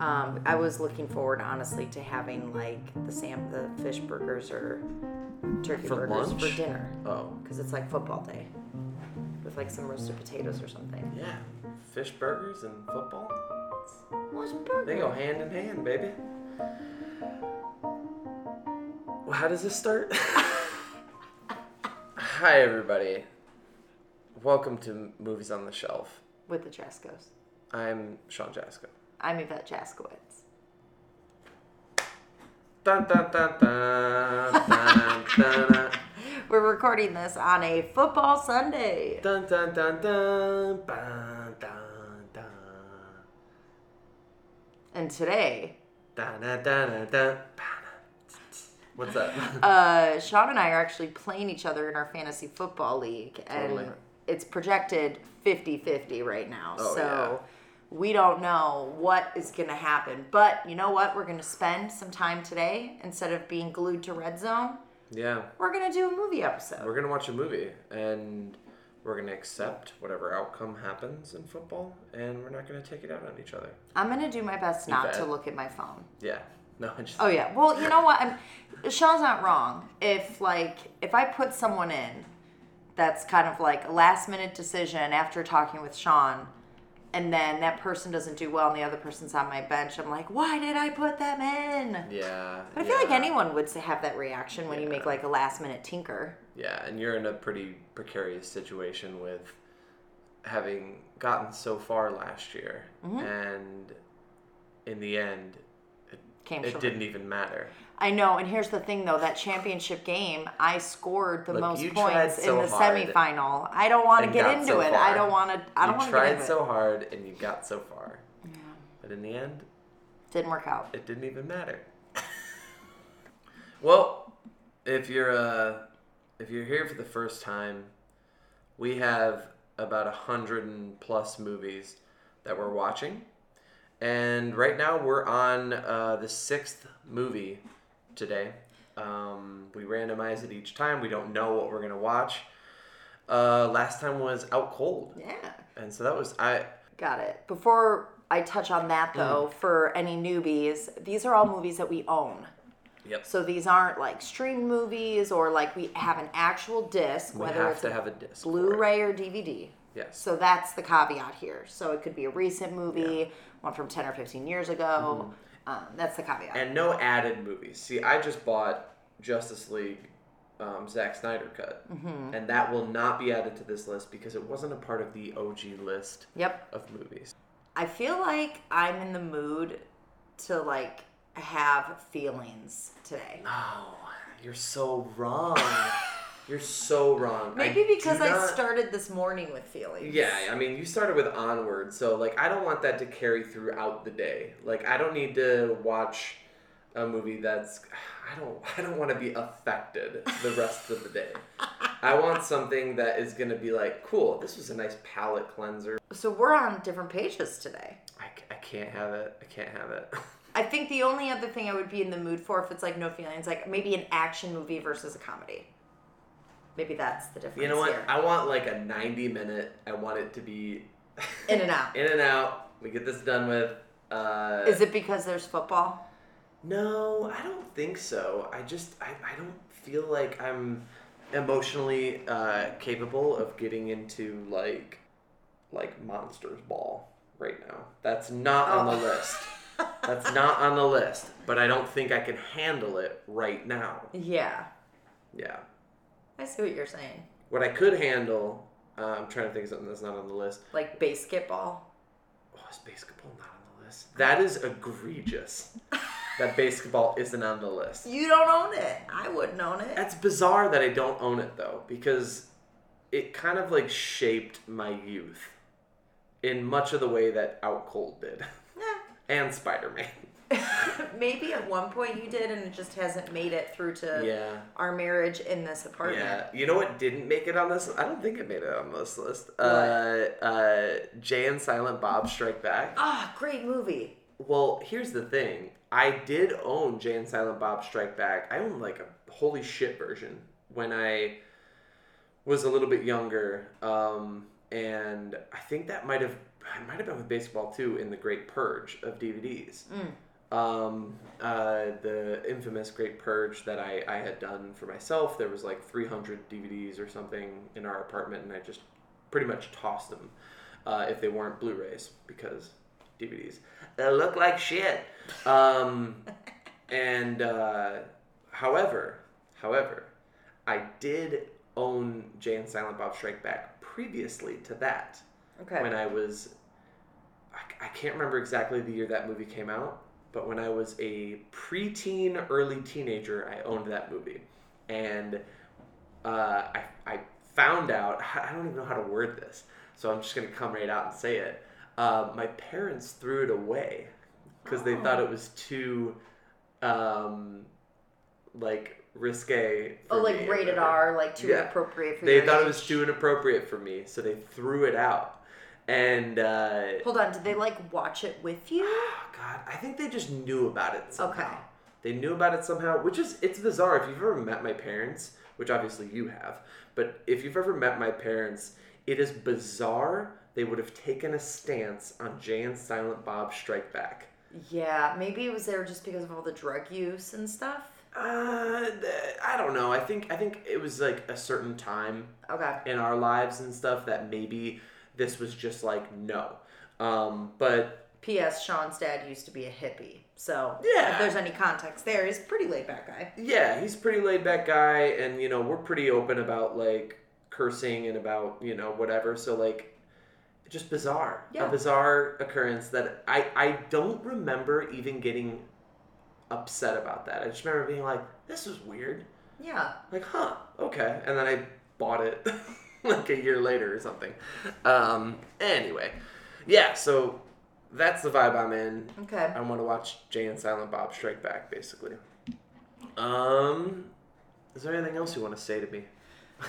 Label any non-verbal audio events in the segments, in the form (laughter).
Um, I was looking forward, honestly, to having like the sam the fish burgers or turkey For burgers lunch? for dinner Oh, because it's like football day with like some roasted potatoes or something. yeah. Fish burgers and football? What's They go hand in hand, baby. Well, how does this start? (laughs) Hi, everybody. Welcome to Movies on the Shelf. with the Jaskos? I'm Sean Jasko. I'm Yvette Jaskowitz. Dun dun dun dun dun dun (laughs) We're recording this on a football Sunday. dun dun dun dun dun dun dun And today, dun dun dun dun. What's that? (laughs) uh, Sean and I are actually playing each other in our fantasy football league. And Totally. it's projected 50 50 right now. Oh, so we don't know what is going to happen. But you know what? We're going to spend some time today instead of being glued to Red Zone. Yeah, We're going to do a movie episode. we're gonna watch a movie and we're gonna accept whatever outcome happens in football, and we're not gonna take it out on each other. I'm going to do my best not bet. to look at my phone. Yeah. No, I just. Oh yeah. Well, you know what? I'm, Sean's not wrong. If like if I put someone in that's kind of like a last minute decision after talking with Sean and then that person doesn't do well and the other person's on my bench, I'm like, "Why did I put them in?" Yeah. But I feel like anyone would have that reaction when you make like a last minute tinker. Yeah, and you're in a pretty precarious situation with having gotten so far last year, Mm-hmm. and in the end, it, it didn't even matter. I know, and here's the thing though, that championship game, I scored the Look, most you tried points so in the hard semifinal. I don't want to and get into so it. I far. don't want to I don't you want to tried into so it. hard and you got so far, Yeah. but in the end, Didn't work out. it didn't even matter. (laughs) well, if you're uh, if you're here for the first time, we have about a hundred and plus movies that we're watching, and right now we're on uh, the sixth movie today. Um, we randomize it each time. We don't know what we're gonna watch. Uh, last time was Out Cold, Yeah. and so that was I. Got it. Before I touch on that though, Mm. for any newbies, these are all movies that we own. Yep. So these aren't like stream movies or like we have an actual disc, We whether have it's to have a disc. Blu-ray or DVD. Yes. So that's the caveat here. So it could be a recent movie, one from 10 or 15 years ago. Um, that's the caveat. And no added movies. See, I just bought Justice League, um, Zack Snyder cut, Mm-hmm. and that will not be added to this list because it wasn't a part of the OG list yep. of movies. I feel like I'm in the mood to like have feelings today. No, you're so wrong. (laughs) you're so wrong. Maybe I because I not- started this morning with feelings. Yeah, I mean, you started with Onward, so like, I don't want that to carry throughout the day. Like, I don't need to watch a movie that's. (sighs) I don't. I don't want to be affected the rest of the day. (laughs) I want something that is gonna be like, cool. This was a nice palate cleanser. So we're on different pages today. I, I can't have it. I can't have it. (laughs) I think the only other thing I would be in the mood for if it's like no feelings, like maybe an action movie versus a comedy. Maybe that's the difference You know what? here. I want like a ninety minute. I want it to be In and out. (laughs) in and out. We get this done with. Uh, Is it because there's football? No, I don't think so. I just I, I don't feel like I'm emotionally uh, capable of getting into like like Monsters Ball right now. That's not on the Oh. list. (laughs) That's not on the list. But I don't think I can handle it right now. Yeah. Yeah. I see what you're saying. What I could handle, uh, I'm trying to think of something that's not on the list. Like basketball. Oh, is basketball not on the list? That is egregious. (laughs) that basketball isn't on the list. You don't own it. I wouldn't own it. That's bizarre that I don't own it though, because it kind of like shaped my youth in much of the way that Out Cold did, and Spider Man. (laughs) Maybe at one point you did and it just hasn't made it through to Yeah, our marriage in this apartment. yeah. You know what didn't make it on this? I don't think it made it on this list. Uh, uh, Jay and Silent Bob Strike Back. Ah, great movie. Well, here's the thing. I did own Jay and Silent Bob Strike Back. I owned like a holy shit version when I was a little bit younger. Um, and I think that might have I might have been with baseball too in the Great Purge of DVDs. Mm. Um, uh, the infamous Great Purge that I, I had done for myself. There was like 300 DVDs or something in our apartment, and I just pretty much tossed them uh, if they weren't Blu-rays because DVDs they look like shit. Um, and uh, however, however, I did own Jay and Silent Bob Strike Back previously to that Okay. when I was I, I can't remember exactly the year that movie came out, but when I was a preteen, early teenager, I owned that movie, and uh, I I found out I don't even know how to word this, so I'm just gonna come right out and say it. Uh, my parents threw it away because they thought Oh. it was too um, like risque. oh, like rated. R, like too Yeah. appropriate for They thought it was too inappropriate for me, so they threw it out. And uh, Hold on, did they like watch it with you? oh (sighs) God, I think they just knew about it somehow. Okay. They knew about it somehow, which is it's bizarre. If you've ever met my parents, which obviously you have, but if you've ever met my parents, it is bizarre. They would have taken a stance on Jay and Silent Bob Strike Back. Yeah, maybe it was there just because of all the drug use and stuff. Uh, I don't know. I think I think it was like a certain time Okay. in our lives and stuff that maybe this was just like no. Um, but P.S. Sean's dad used to be a hippie, so Yeah. if there's any context there, he's a pretty laid back guy. yeah, he's a pretty laid back guy, and you know we're pretty open about like cursing and about you know whatever. So like, just bizarre, Yeah. a bizarre occurrence that I I don't remember even getting upset about that. I just remember being like, this was weird. Yeah. Like, huh, okay, and then I bought it (laughs) (laughs) like a year later or something. Um, anyway, yeah, so that's the vibe I'm in. Okay. I want to watch Jay and Silent Bob Strike Back, basically. Um, is there anything else you want to say to me? (laughs)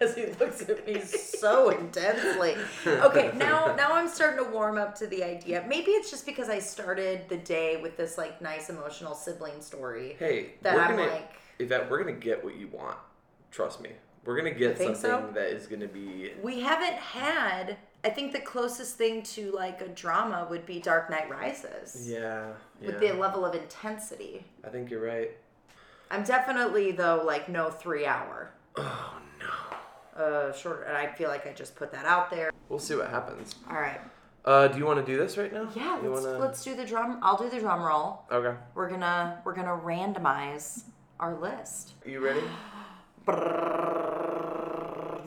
As he looks at me so intensely. Okay, now now I'm starting to warm up to the idea. Maybe it's just because I started the day with this like nice emotional sibling story. Hey, That we're I'm gonna like- Yvette, we're gonna get what you want. Trust me, we're gonna get something so? that is gonna be. We haven't had. I think the closest thing to like a drama would be Dark Knight Rises. Yeah, yeah. With the level of intensity. I think you're right. I'm definitely though like no three hour. Oh no. Uh, short, and I feel like I just put that out there. We'll see what happens. All right. Uh, do you want to do this right now? Yeah, You let's wanna- let's do the drum. I'll do the drum roll. Okay. We're gonna we're gonna randomize our list. Are you ready? (gasps) (gasps) (gasps)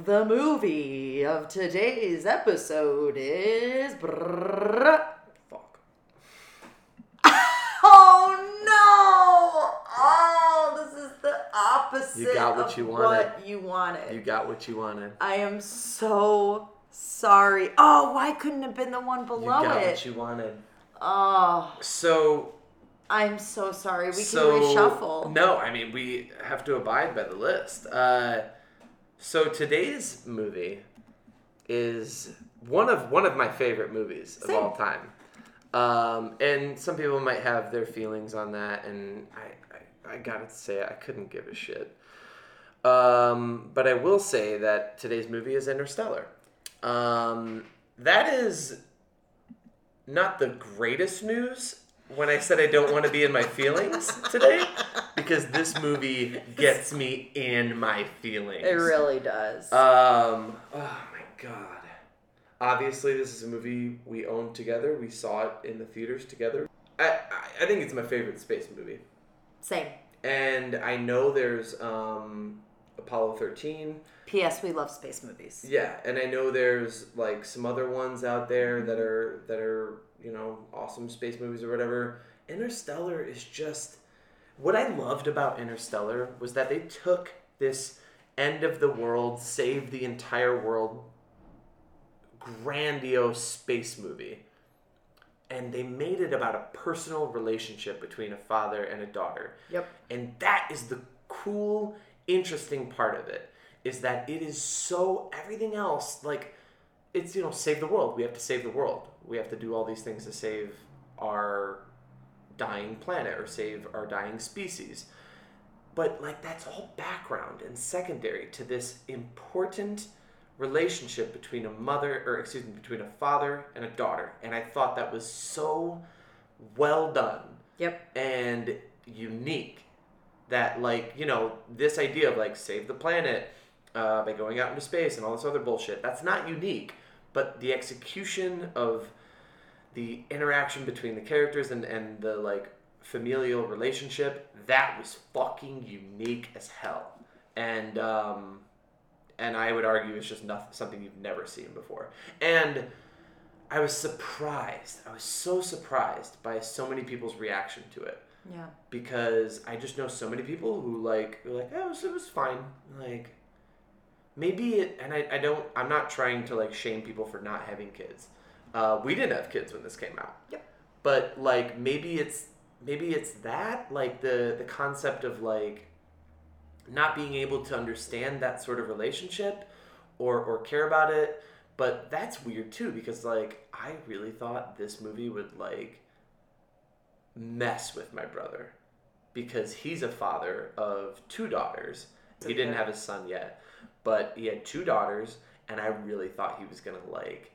The movie of today's episode is. Fuck. (laughs) Oh no! Oh, this is the opposite. You got what of you wanted. What you wanted. You got what you wanted. I am so sorry. Oh, why couldn't it have been the one below it? You got it? what you wanted. Oh, So I'm so sorry. We so can reshuffle. No, I mean we have to abide by the list. Uh, so today's movie is one of one of my favorite movies of all time. Um, and some people might have their feelings on that, and I, I, I gotta say I couldn't give a shit. Um, but I will say that today's movie is Interstellar. Um, that is not the greatest news when I said I don't want to be in my feelings today, because this movie gets me in my feelings. It really does. Um. Oh my god. Obviously, this is a movie we owned together. We saw it in the theaters together. I, I, I think it's my favorite space movie. Same. And I know there's um, Apollo 13. P.S. We love space movies. Yeah, and I know there's like some other ones out there mm-hmm. that are that are you know awesome space movies or whatever. Interstellar is just what I loved about Interstellar was that they took this end of the world, save the entire world, grandiose space movie, and they made it about a personal relationship between a father and a daughter. Yep. And that is the cool, interesting part of it is that it is so everything else like it's you know save the world. We have to save the world. We have to do all these things to save our dying planet or save our dying species. But like that's all background and secondary to this important relationship between a mother or excuse me between a father and a daughter and i thought that was so well done Yep. and unique that like you know this idea of like save the planet uh, by going out into space and all this other bullshit that's not unique but the execution of the interaction between the characters and, and the like familial relationship that was fucking unique as hell. And um and i would argue it's just nothing something you've never seen before. And i was surprised i was so surprised by so many people's reaction to it Yeah. because I just know so many people who like were like, oh, it was, it was fine. Like, maybe it, and I, I don't, I'm not trying to like shame people for not having kids. Uh, we didn't have kids when this came out. Yep. But like, maybe it's, maybe it's that, like the, the concept of like not being able to understand that sort of relationship or, or care about it. But that's weird too, because like, I really thought this movie would like, mess with my brother because he's a father of two daughters. He didn't have a son yet, but he had two daughters, and I really thought he was gonna like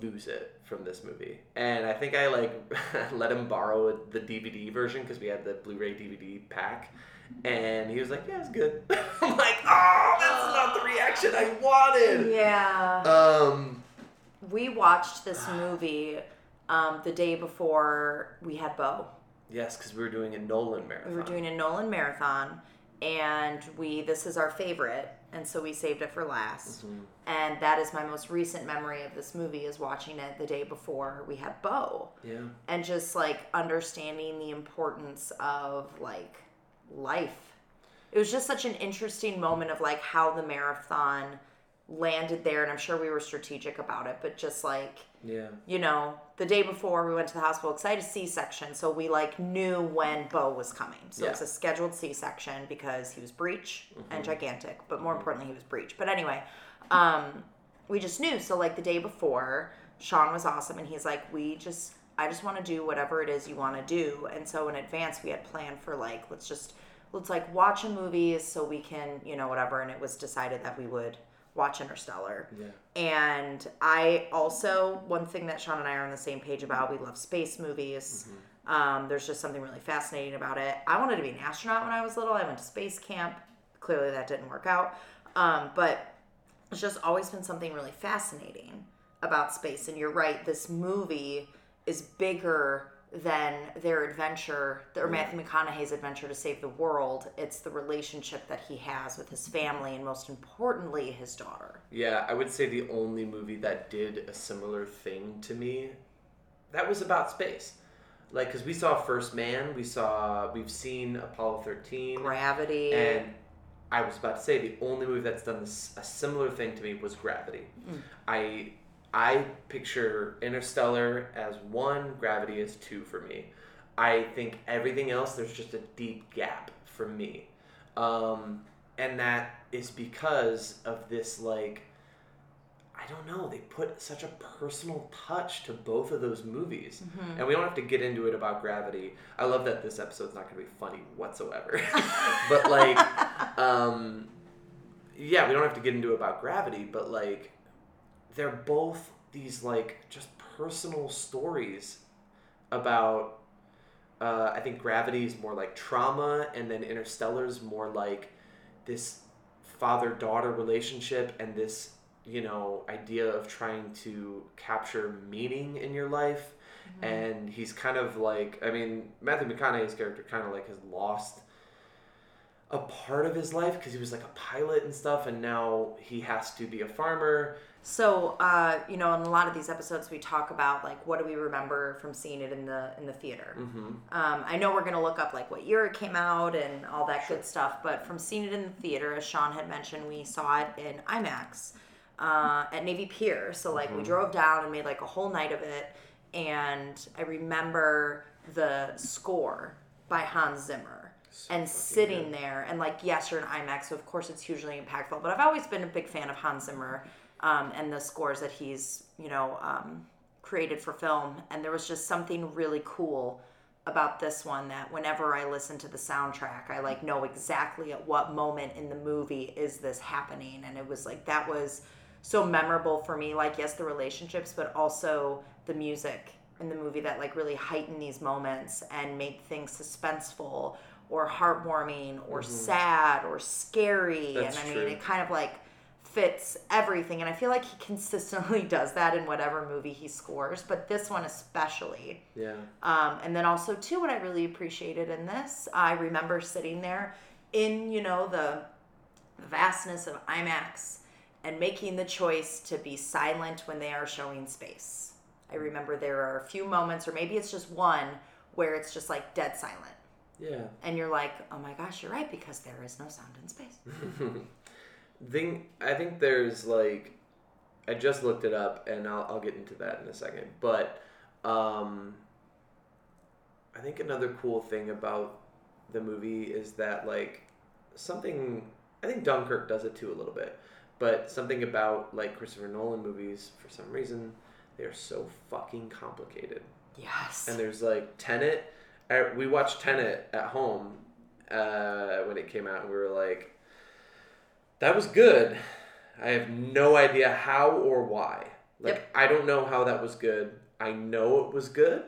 lose it from this movie. And I think I like (laughs) let him borrow the DVD version because we had the Blu-ray DVD pack. And he was like, "Yeah, it's good." (laughs) I'm like, "Oh, that's not the reaction I wanted." Yeah. Um, we watched this movie um, the day before we had Bo. yes, because we were doing a Nolan marathon. We were doing a Nolan marathon, and we this is our favorite, and so we saved it for last. Mhm. And that is my most recent memory of this movie is watching it the day before we had Bo, Yeah. and just like understanding the importance of like life. It was just such an interesting moment of like how the marathon landed there, and I'm sure we were strategic about it, but just like Yeah. you know, the day before we went to the hospital because I had a C section, so we like knew when Bo was coming. So it was a scheduled C section because he was breech and gigantic, but more importantly, he was breech. But anyway, um, we just knew. So like the day before, Sean was awesome, and he's like, we just, I just want to do whatever it is you want to do. And so in advance, we had planned for like, let's just, let's like watch a movie so we can, you know, whatever. And it was decided that we would watch Interstellar. Yeah. And I also, one thing that Sean and I are on the same page about, we love space movies. Um, there's just something really fascinating about it. I wanted to be an astronaut when I was little. I went to space camp. Clearly, that didn't work out. Um, but it's just always been something really fascinating about space. And you're right, this movie is bigger than their adventure, or Matthew McConaughey's adventure to save the world. It's the relationship that he has with his family, and most importantly, his daughter. Yeah, I would say the only movie that did a similar thing to me that was about space. Like cuz we saw First Man, we saw we've seen Apollo 13 Gravity. and I was about to say the only movie that's done this, a similar thing to me was Gravity. Mm. I I picture Interstellar as one, Gravity as two for me. I think everything else there's just a deep gap for me, um, and that is because of this like. I don't know. They put such a personal touch to both of those movies, and we don't have to get into it about Gravity. I love that this episode's not going to be funny whatsoever, (laughs) but like, um, yeah, we don't have to get into it about Gravity, but like, they're both these like just personal stories about uh, I think Gravity is more like trauma, and then Interstellar is more like this father daughter relationship and this you know idea of trying to capture meaning in your life. And he's kind of like I mean Matthew McConaughey's character kind of like has lost a part of his life because he was like a pilot and stuff, and now he has to be a farmer. So, uh, you know, in a lot of these episodes, we talk about like what do we remember from seeing it in the in the theater. Mm-hmm. Um, I know we're gonna look up like what year it came out and all that good stuff, but from seeing it in the theater, as Sean had mentioned, we saw it in IMAX uh, at Navy Pier. So like we drove down and made like a whole night of it, and I remember the score by Hans Zimmer. and sitting there and like yes you're in imax so of course it's hugely impactful but i've always been a big fan of hans zimmer um, and the scores that he's you know um, created for film and there was just something really cool about this one that whenever I listen to the soundtrack, I like know exactly at what moment in the movie is this happening. And it was like that was so memorable for me. Like, yes, the relationships, but also the music in the movie that like really heighten these moments and make things suspenseful or heartwarming or sad or scary. That's and I true. mean, it kind of like fits everything. And I feel like he consistently (laughs) does that in whatever movie he scores, but this one especially. Yeah. Um, and then also too, what I really appreciated in this, I remember sitting there in you know the vastness of IMAX and making the choice to be silent when they are showing space. I remember there are a few moments, or maybe it's just one, where it's just like dead silent, Yeah. and you're like, "Oh my gosh, you're right," because there is no sound in space. (laughs) thing I think there's like I just looked it up and I'll, I'll get into that in a second but um I think another cool thing about the movie is that like something I think Dunkirk does it too a little bit but something about like Christopher Nolan movies for some reason they're so fucking complicated Yes. and there's like Tenet. I, we watched Tenet at home uh, when it came out, and we were like, "That was good." I have no idea how or why. Like, Yep. I don't know how that was good. I know it was good.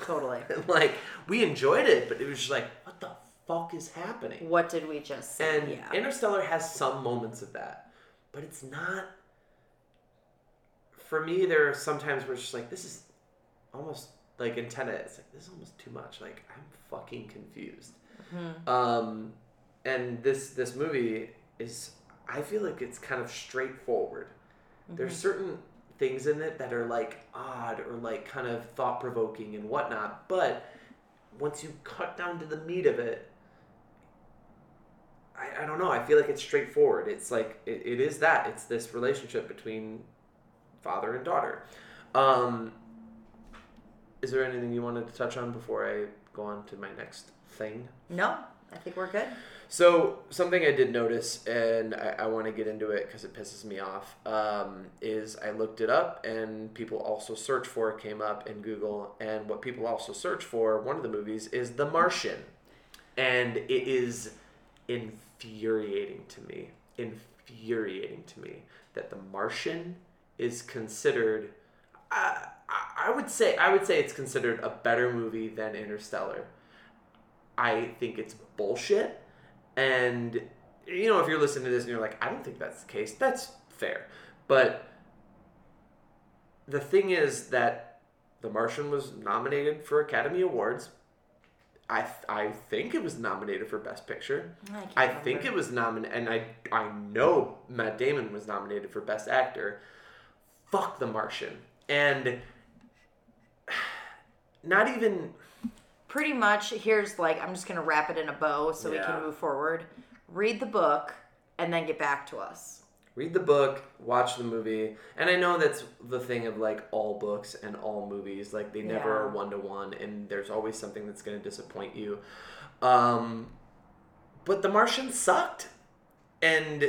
totally. (laughs) like, we enjoyed it, but it was just like, what the fuck is happening? What did we just see? And yeah. Interstellar has some moments of that, but it's not. For me, there are sometimes where it's just like, this is almost like in Tenet, it's like, this is almost too much. Like, I'm fucking confused. Mhm. Um, and this this movie is, I feel like it's kind of straightforward. There's certain things in it that are like odd or like kind of thought provoking and whatnot, but once you cut down to the meat of it, I, I don't know. I feel like it's straightforward. It's like it, it is that. It's this relationship between father and daughter. Um, is there anything you wanted to touch on before I go on to my next thing? No, I think we're good. So something I did notice, and I, I want to get into it because it pisses me off, um, is I looked it up, and people also search for it came up in Google, and what people also search for, one of the movies is The Martian, and it is infuriating to me, infuriating to me that The Martian is considered. I I would say I would say it's considered a better movie than Interstellar. I think it's bullshit. And you know, if you're listening to this and you're like, I don't think that's the case, that's fair. But the thing is that The Martian was nominated for Academy Awards. I th- I think it was nominated for Best Picture. I, I think it was nominated, and I I know Matt Damon was nominated for Best Actor. Fuck The Martian, and (sighs) not even pretty much here's like i'm just gonna wrap it in a bow so we Yeah. can move forward read the book and then get back to us read the book, watch the movie, and I know that's the thing of like all books and all movies. Like they never Yeah. are one to one, and there's always something that's going to disappoint you. Um, but The Martian sucked, and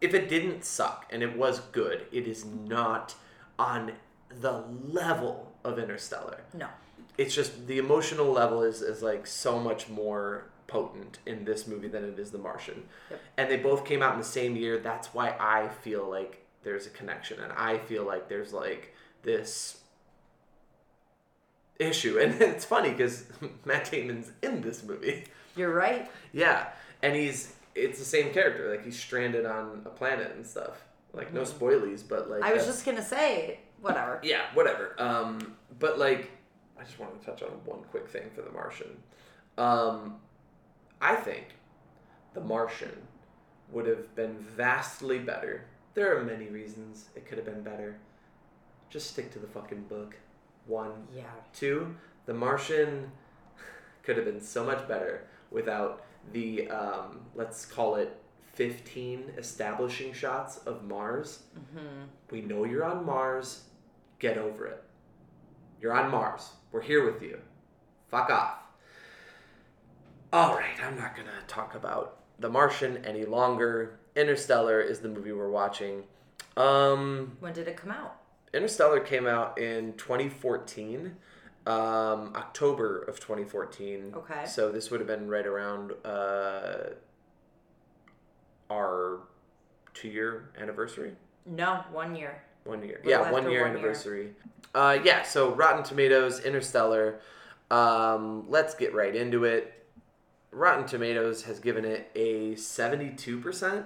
if it didn't suck and it was good, it is not on the level of Interstellar. no It's just the emotional level is is like so much more potent in this movie than it is The Martian. Yep. And they both came out in the same year. That's why I feel like there's a connection and I feel like there's like this issue. And (laughs) it's funny because (laughs) Matt Damon's in this movie. you're right Yeah. And he's it's the same character. Like he's stranded on a planet and stuff. Like no spoilies, but like i was just gonna say whatever yeah, whatever. Um, but like, I just wanted to touch on one quick thing for The Martian. Um, I think The Martian would have been vastly better. There are many reasons it could have been better. Just stick to the fucking book. One, yeah Two, The Martian (laughs) could have been so much better without the, um, let's call it 15 establishing shots of Mars. mm-hmm. We know you're on Mars. Get over it. You're on Mars. We're here with you. Fuck off. All right, I'm not going to talk about The Martian any longer. Interstellar is the movie we're watching. Um, when did it come out Interstellar came out in 2014, um, October of 2014. Okay. So this would have been right around uh, our two year anniversary. No, one year. One year. Yeah, one year one year. Uh, yeah, so Rotten Tomatoes, Interstellar. Um, let's get right into it. Rotten Tomatoes has given it a 72%,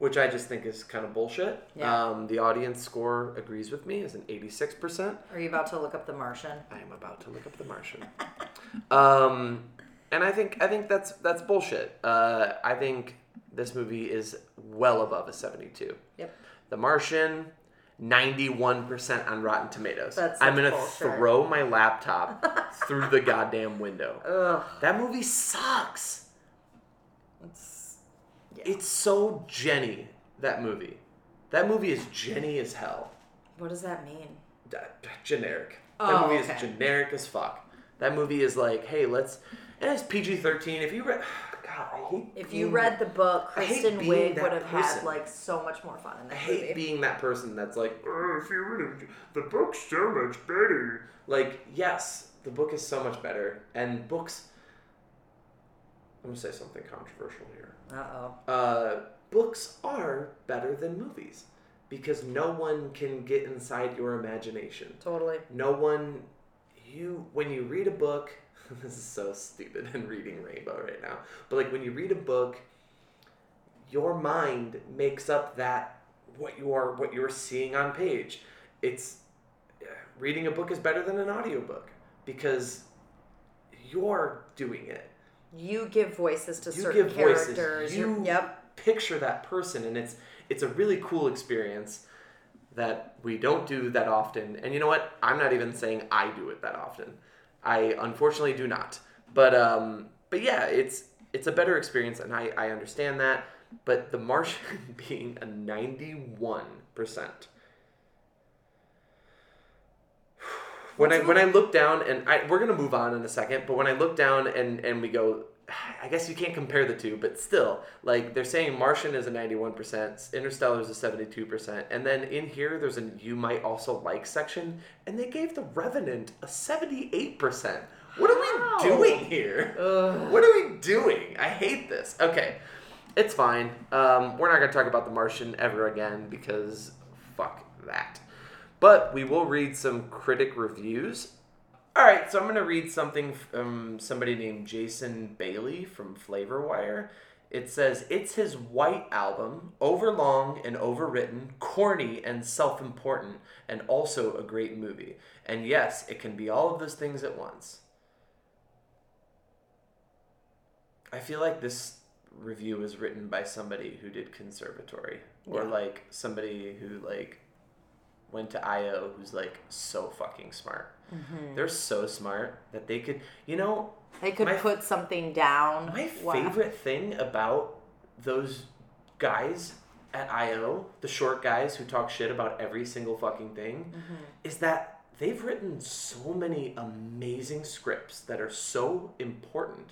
which I just think is kind of bullshit. Yeah. Um, the audience score agrees with me as an 86%. Are you about to look up The Martian? I am about to look up The Martian. (laughs) um, and I think I think that's that's bullshit. Uh, I think this movie is well above a 72. Yep. The Martian, 91% on Rotten Tomatoes. That's I'm going to throw my laptop (laughs) through the goddamn window. Ugh. That movie sucks. It's, It's so Jenny, that movie. That movie is Jenny as hell. what does that mean? D- generic. That Oh, movie okay. is generic as fuck. That movie is like, hey, let's. And it's PG 13. If you read. God, I hate. If you being- read the book, Kristen Wiig would have had like so much more fun in I hate movie. being that person that's like, "Oh, if you read the book's so much better. Like, yes, the book is so much better, and books. I'm gonna say something controversial here. Uh oh. Uh, books are better than movies because no one can get inside your imagination. Totally. No one, you when you read a book. (laughs) this is so stupid in reading Rainbow right now, but like when you read a book, your mind makes up that what you are what you're seeing on page. It's uh, reading a book is better than an audiobook because you're doing it. You give voices to You certain give voices. characters. You yep. picture that person and it's it's a really cool experience that we don't do that often. And you know what? I'm not even saying I do it that often. I unfortunately do not. But um but yeah, it's it's a better experience and I, I understand that. But the Martian (laughs) being a 91%. When I when I look down and I we're gonna move on in a second, but when I look down and and we go, I guess you can't compare the two, but still, like they're saying Martian is a ninety one percent, Interstellar is a seventy two percent, and then in here there's a you might also like section, and they gave the Revenant a seventy eight percent. What are we doing here? Ugh. What are we doing? I hate this. Okay, it's fine. Um, we're not gonna talk about the Martian ever again because fuck that. But we will read some critic reviews. All right, so I'm going to read something from um, somebody named Jason Bailey from Flavorwire. It says, It's his white album, overlong and overwritten, corny and self important, and also a great movie. And yes, it can be all of those things at once. I feel like this review was written by somebody who did conservatory or Yeah. like somebody who like went to IO who's like so fucking smart. Mm-hmm. They're so smart that they could, you know, They could My- put something down. my Wow. favorite thing about those guys at IO, the short guys who talk shit about every single fucking thing, Mm-hmm. is that they've written so many amazing scripts that are so important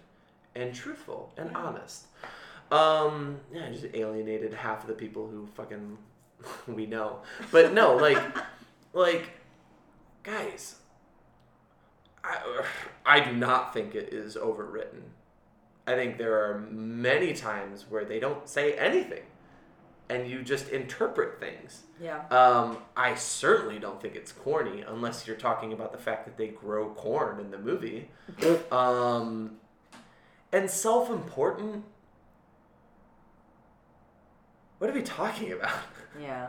and truthful and honest. Um, yeah, I just alienated half of the people who fucking (laughs) we know. But no, like, (laughs) like, guys, I, I do not think it is overwritten. I think there are many times where they don't say anything, and you just interpret things. Yeah. Um, I certainly don't think it's corny unless you're talking about the fact that they grow corn in the movie. (laughs) um, and self important. What are we talking about? Yeah.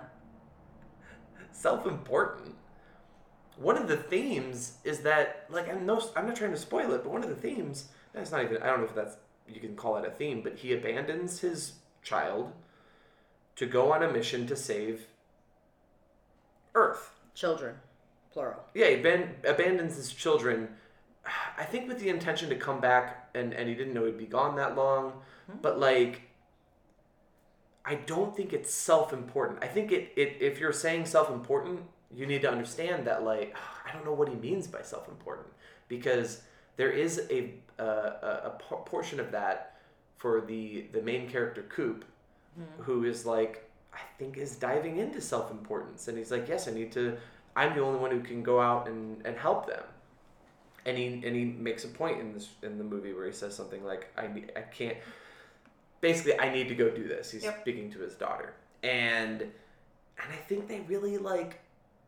self important. One of the themes is that, like, I'm no, I'm not trying to spoil it, but one of the themes. That's not even. I don't know if that's you can call it a theme, but he abandons his child to go on a mission to save Earth. Children, plural. Yeah, he ban- abandons his children. (sighs) I think with the intention to come back, and and he didn't know he'd be gone that long. Hmm? But like, I don't think it's self-important. I think it, it if you're saying self-important, you need to understand that like (sighs) I don't know what he means by self-important because there is a a, a, a portion of that for the the main character Coop, hmm. who is like I think is diving into self-importance, and he's like, yes, I need to. I'm the only one who can go out and and help them. and he and he makes a point in this in the movie where he says something like I I can't basically I need to go do this. He's Yep. speaking to his daughter. And and I think they really like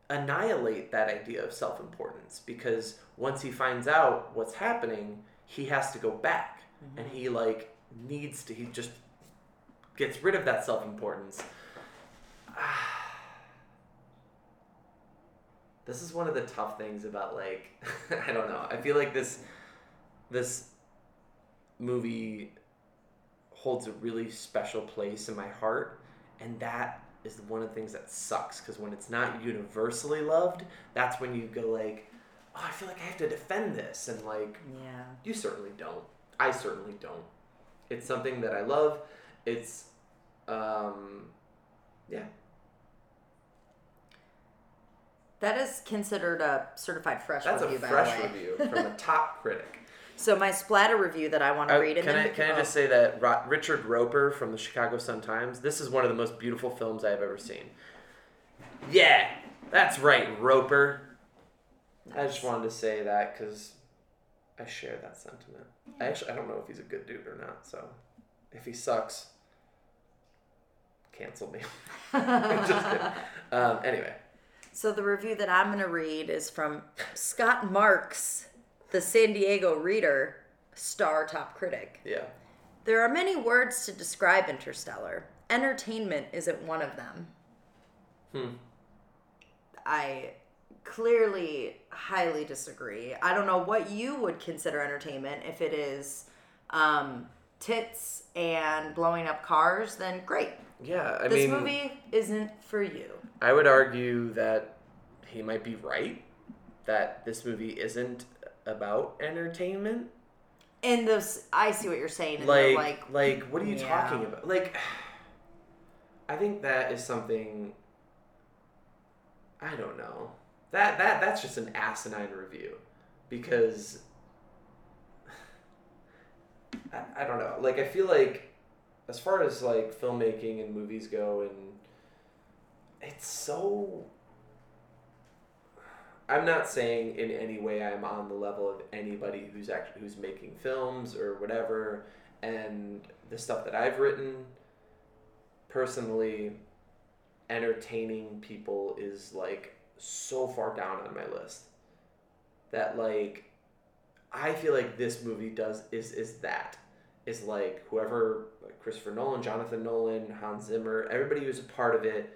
annihilate that idea of self-importance because once he finds out what's happening, he has to go back mm-hmm. and he like needs to he just gets rid of that self-importance. (sighs) this is one of the tough things about like (laughs) I don't know. I feel like this this movie holds a really special place in my heart and that is one of the things that sucks because when it's not universally loved, that's when you go like, "Oh, I feel like I have to defend this." And like Yeah. you certainly don't. I certainly don't. It's something that I love. It's um yeah. That is considered a certified fresh That's a review, by fresh the way. review from a top (laughs) critic. So my splatter review that I want to Uh, read, and can I can I just say that Ro- Richard Roeper from the Chicago Sun Times? This is one of the most beautiful films I have ever seen. Yeah, that's right, Roeper. I just wanted to say that because I share that sentiment. I actually I don't know if he's a good dude or not. So if he sucks, cancel me. (laughs) just kidding. (laughs) Um, anyway, So the review that I'm going to read is from Scott Marks, the San Diego Reader, star top critic. yeah. There are many words to describe Interstellar. Entertainment isn't one of them. Hmm. I clearly highly disagree. I don't know what you would consider entertainment. If it is um, tits and blowing up cars, then great. Yeah, I this mean, movie isn't for you. I would argue that he might be right. That this movie isn't about entertainment. And this, I see what you're saying. And like, like, like, what are you Yeah. talking about? Like, (sighs) I think that is something. I don't know. That that that's just an asinine review, because. (sighs) I, I don't know. Like, I feel like, as far as like filmmaking and movies go, and it's so. I'm not saying in any way I'm on the level of anybody who's actually who's making films or whatever, and the stuff that I've written. Personally, entertaining people is like so far down on my list that like I feel like this movie does is is that is like whoever like Christopher Nolan, Jonathan Nolan, Hans Zimmer, everybody who's a part of it.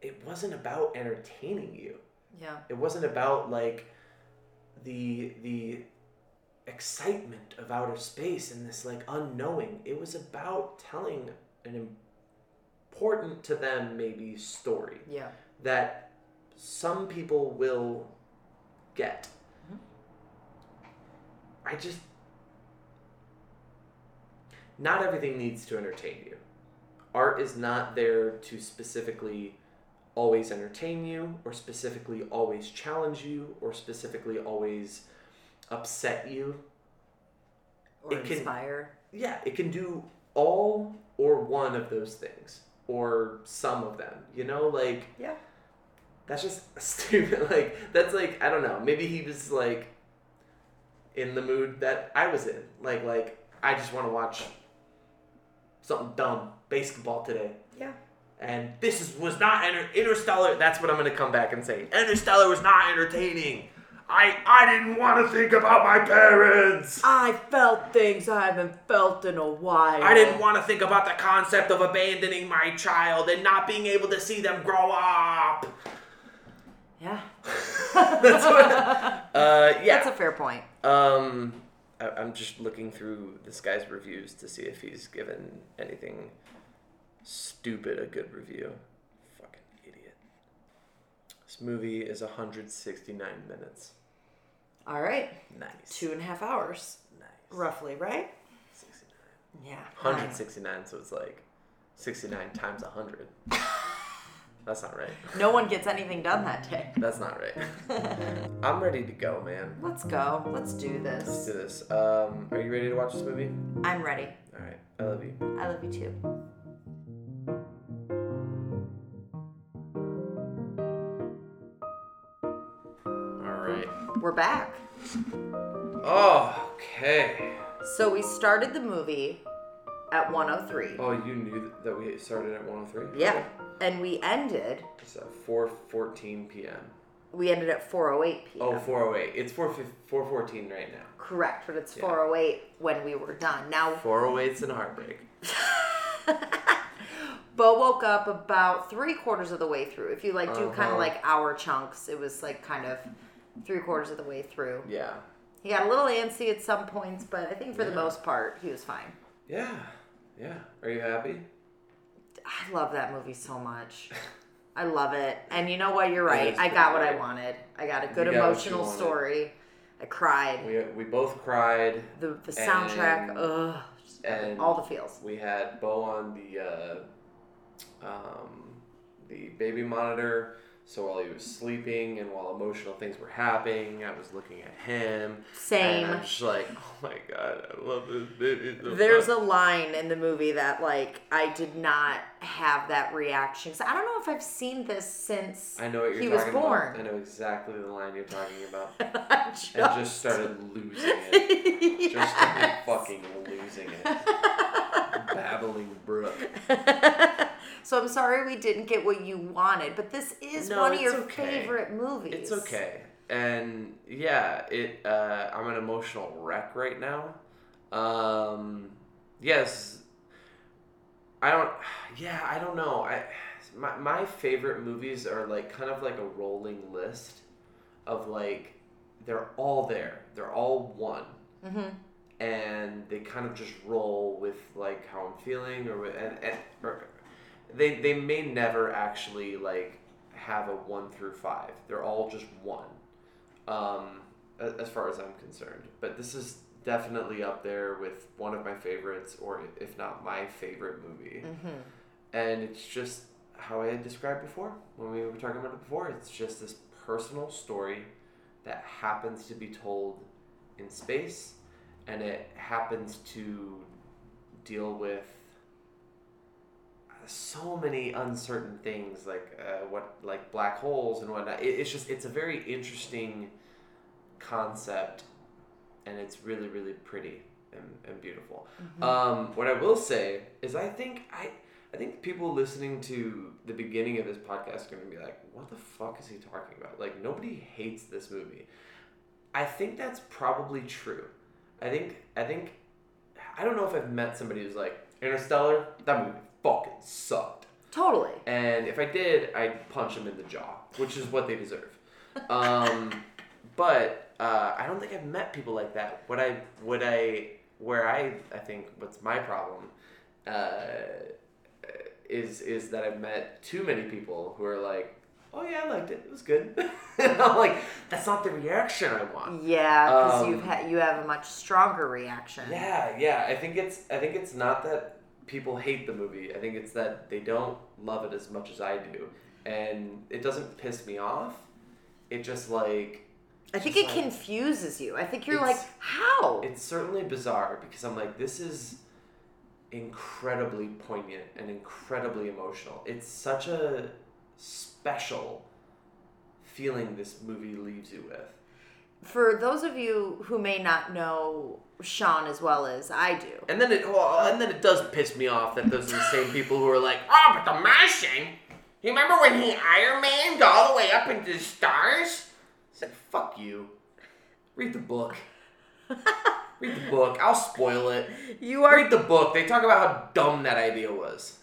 It wasn't about entertaining you yeah. it wasn't about like the the excitement of outer space and this like unknowing it was about telling an important to them maybe story Yeah. that some people will get mm-hmm. i just not everything needs to entertain you art is not there to specifically always entertain you or specifically always challenge you or specifically always upset you Or It can- inspire. yeah it can do all or one of those things or some of them you know like Yeah. that's just (laughs) stupid like that's like i don't know maybe he was like in the mood that i was in like like i just want to watch something dumb basketball today Yeah. And this is, was not enter- interstellar that's what i'm going to come back and say interstellar was not entertaining i i didn't want to think about my parents I felt things I haven't felt in a while. I didn't want to think about the concept of abandoning my child and not being able to see them grow up. Yeah. (laughs) That's what. (laughs) Uh, yeah. That's a fair point. um, I, I'm just looking through this guy's reviews to see if he's given anything stupid a good review. Fucking idiot. This movie is 169 minutes. All right. Nice. Two and a half hours, Nice. roughly, right? 69. Yeah. 169, so it's like 69 times 100. (laughs) That's not right. No one gets anything done that day. That's not right. (laughs) I'm ready to go, man. Let's go. Let's do this. Let's this. do this. Um, are you ready to watch this movie? I'm ready. All right. I love you. I love you too. We're back. Oh, okay. So we started the movie at 103. Oh, you knew that we started at 103? Yeah. And we ended It's at 4:14 p.m. we ended at 408 p.m. Oh, 408. It's 4 414 right now. Correct, but it's Yeah. 408 when we were done. Now (laughs) 408's and heartbreak. (laughs) Bo woke up about three quarters of the way through. If you like do kind Uh-huh. of like hour chunks, it was like kind of three quarters of the way through. Yeah. He got a little antsy at some points, but I think for the most part he was fine. Yeah. Yeah. Are you happy? I love that movie so much. I love it. And you know what? You're right. I got what I wanted. I got a good got emotional story. I cried. We, we both cried. The the soundtrack, And- ugh, and- all the feels. We had Bo on the uh, um, the baby monitor. So while he was sleeping and while emotional things were happening, I was looking at him. Same. And I'm just like, oh my god, I love this baby. so There's a line in the movie that like I did not have that reaction. So I don't know if I've seen this since I know what you're he was born. about. I know exactly the line you're talking about. (laughs) I just, and just started losing it. (laughs) Just started fucking losing it. (laughs) Babbling brook. So I'm sorry we didn't get what you wanted, but this is No, one of your okay. favorite movies. It's okay. And yeah, it uh, I'm an emotional wreck right now. Um, yes. I don't yeah, I don't know. I my my favorite movies are like kind of like a rolling list of like they're all there. They're all one. hmm and they kind of just roll with like how I'm feeling or with- and, and or they they may never actually like have a one through five. They're all just one, um, as far as I'm concerned. But this is definitely up there with one of my favorites, or if not my favorite movie. hmm And it's just how I had described before when we were talking about it before. It's just this personal story that happens to be told in space, and it happens to deal with so many uncertain things, like uh, what like black holes and whatnot. It, it's just it's a very interesting concept, and it's really really pretty and, and beautiful. Um, what I will say is, I think I, I think people listening to the beginning of this podcast are going to be like, "What the fuck is he talking about?" Like nobody hates this movie. I think that's probably true. I think I think I don't know if I've met somebody who's like Interstellar. That movie fucking sucked. Totally. And if I did, I'd punch them in the jaw, which is what they deserve. Um, (laughs) but uh, I don't think I've met people like that. What I, what I, where I, I think what's my problem uh, is is that I've met too many people who are like, oh yeah, I liked it. It was good. (laughs) and I'm like, that's not the reaction I want. Yeah, because Um, you've had you have a much stronger reaction. Yeah, yeah. I think it's I think it's not that people hate the movie. I think it's that they don't love it as much as I do. And it doesn't piss me off. It just like I think it like- confuses you. I think you're like, how? it's certainly bizarre because I'm like this is incredibly poignant and incredibly emotional. It's such a special feeling this movie leaves you with. For those of you who may not know Sean as well as I do, And then it well, and then it does piss me off that those are the same people who are like, oh, but the Martian. You remember when he Iron Man got all the way up into the stars? It's like fuck you. Read the book. (laughs) Read the book. I'll spoil it. you are Read the book. They talk about how dumb that idea was.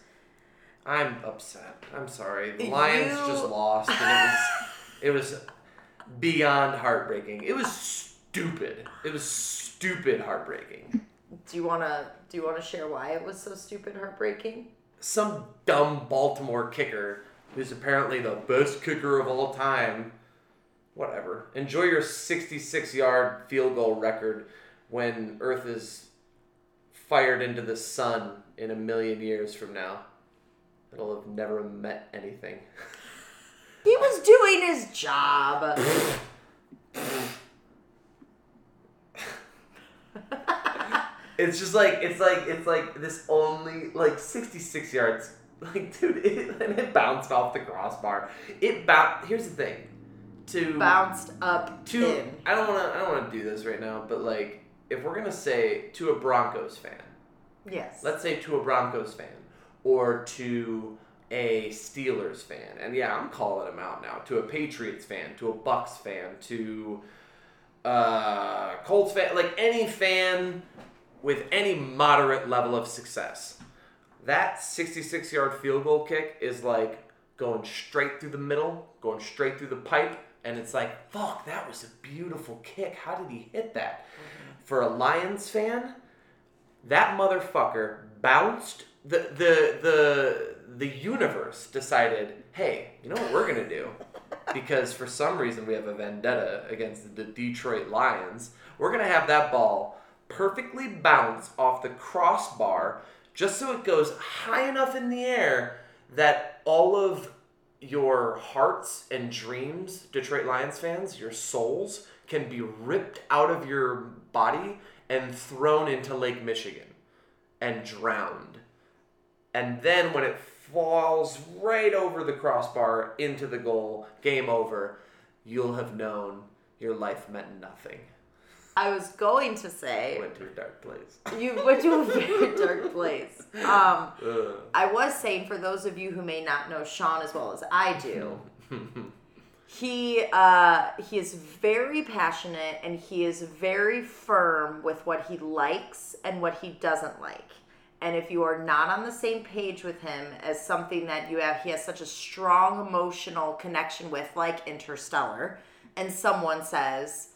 I'm upset. I'm sorry. The Lions You- just lost, and it was it was beyond heartbreaking. It was stupid. It was stupid heartbreaking. Do you wanna do you wanna share why it was so stupid heartbreaking? some dumb Baltimore kicker who's apparently the best kicker of all time. Whatever. Enjoy your 66 yard field goal record when Earth is fired into the sun in a million years from now. It'll have never met anything. (laughs) Doing his job. It's just like it's like it's like this only like 66 yards. (laughs) Like dude, it, and it bounced off the crossbar. It bounced. Here's the thing. to bounced up to in. I don't want to I don't want to do this right now, but like if we're gonna say to a Broncos fan, Yes. let's say to a Broncos fan or to a Steelers fan, and yeah, I'm calling him out now. To a Patriots fan, to a Bucks fan, to uh, Colts fan, like any fan with any moderate level of success. That 66 yard field goal kick is like going straight through the middle, going straight through the pipe, and it's like, fuck, that was a beautiful kick. How did he hit that? For a Lions fan, that motherfucker bounced the the the the universe decided, hey, you know what we're gonna do? Because for some reason we have a vendetta against the Detroit Lions. We're gonna have that ball perfectly bounce off the crossbar just so it goes high enough in the air that all of your hearts and dreams, Detroit Lions fans, your souls, can be ripped out of your body and thrown into Lake Michigan and drowned. And then when it falls right over the crossbar into the goal, game over, you'll have known your life meant nothing. I was going to say Went to a dark place. (laughs) you went to a very dark place. Um, Ugh. I was saying for those of you who may not know Sean as well as I do, (laughs) he uh, he is very passionate and he is very firm with what he likes and what he doesn't like. And if you are not on the same page with him as something that you have, he has such a strong emotional connection with, like Interstellar, and someone says,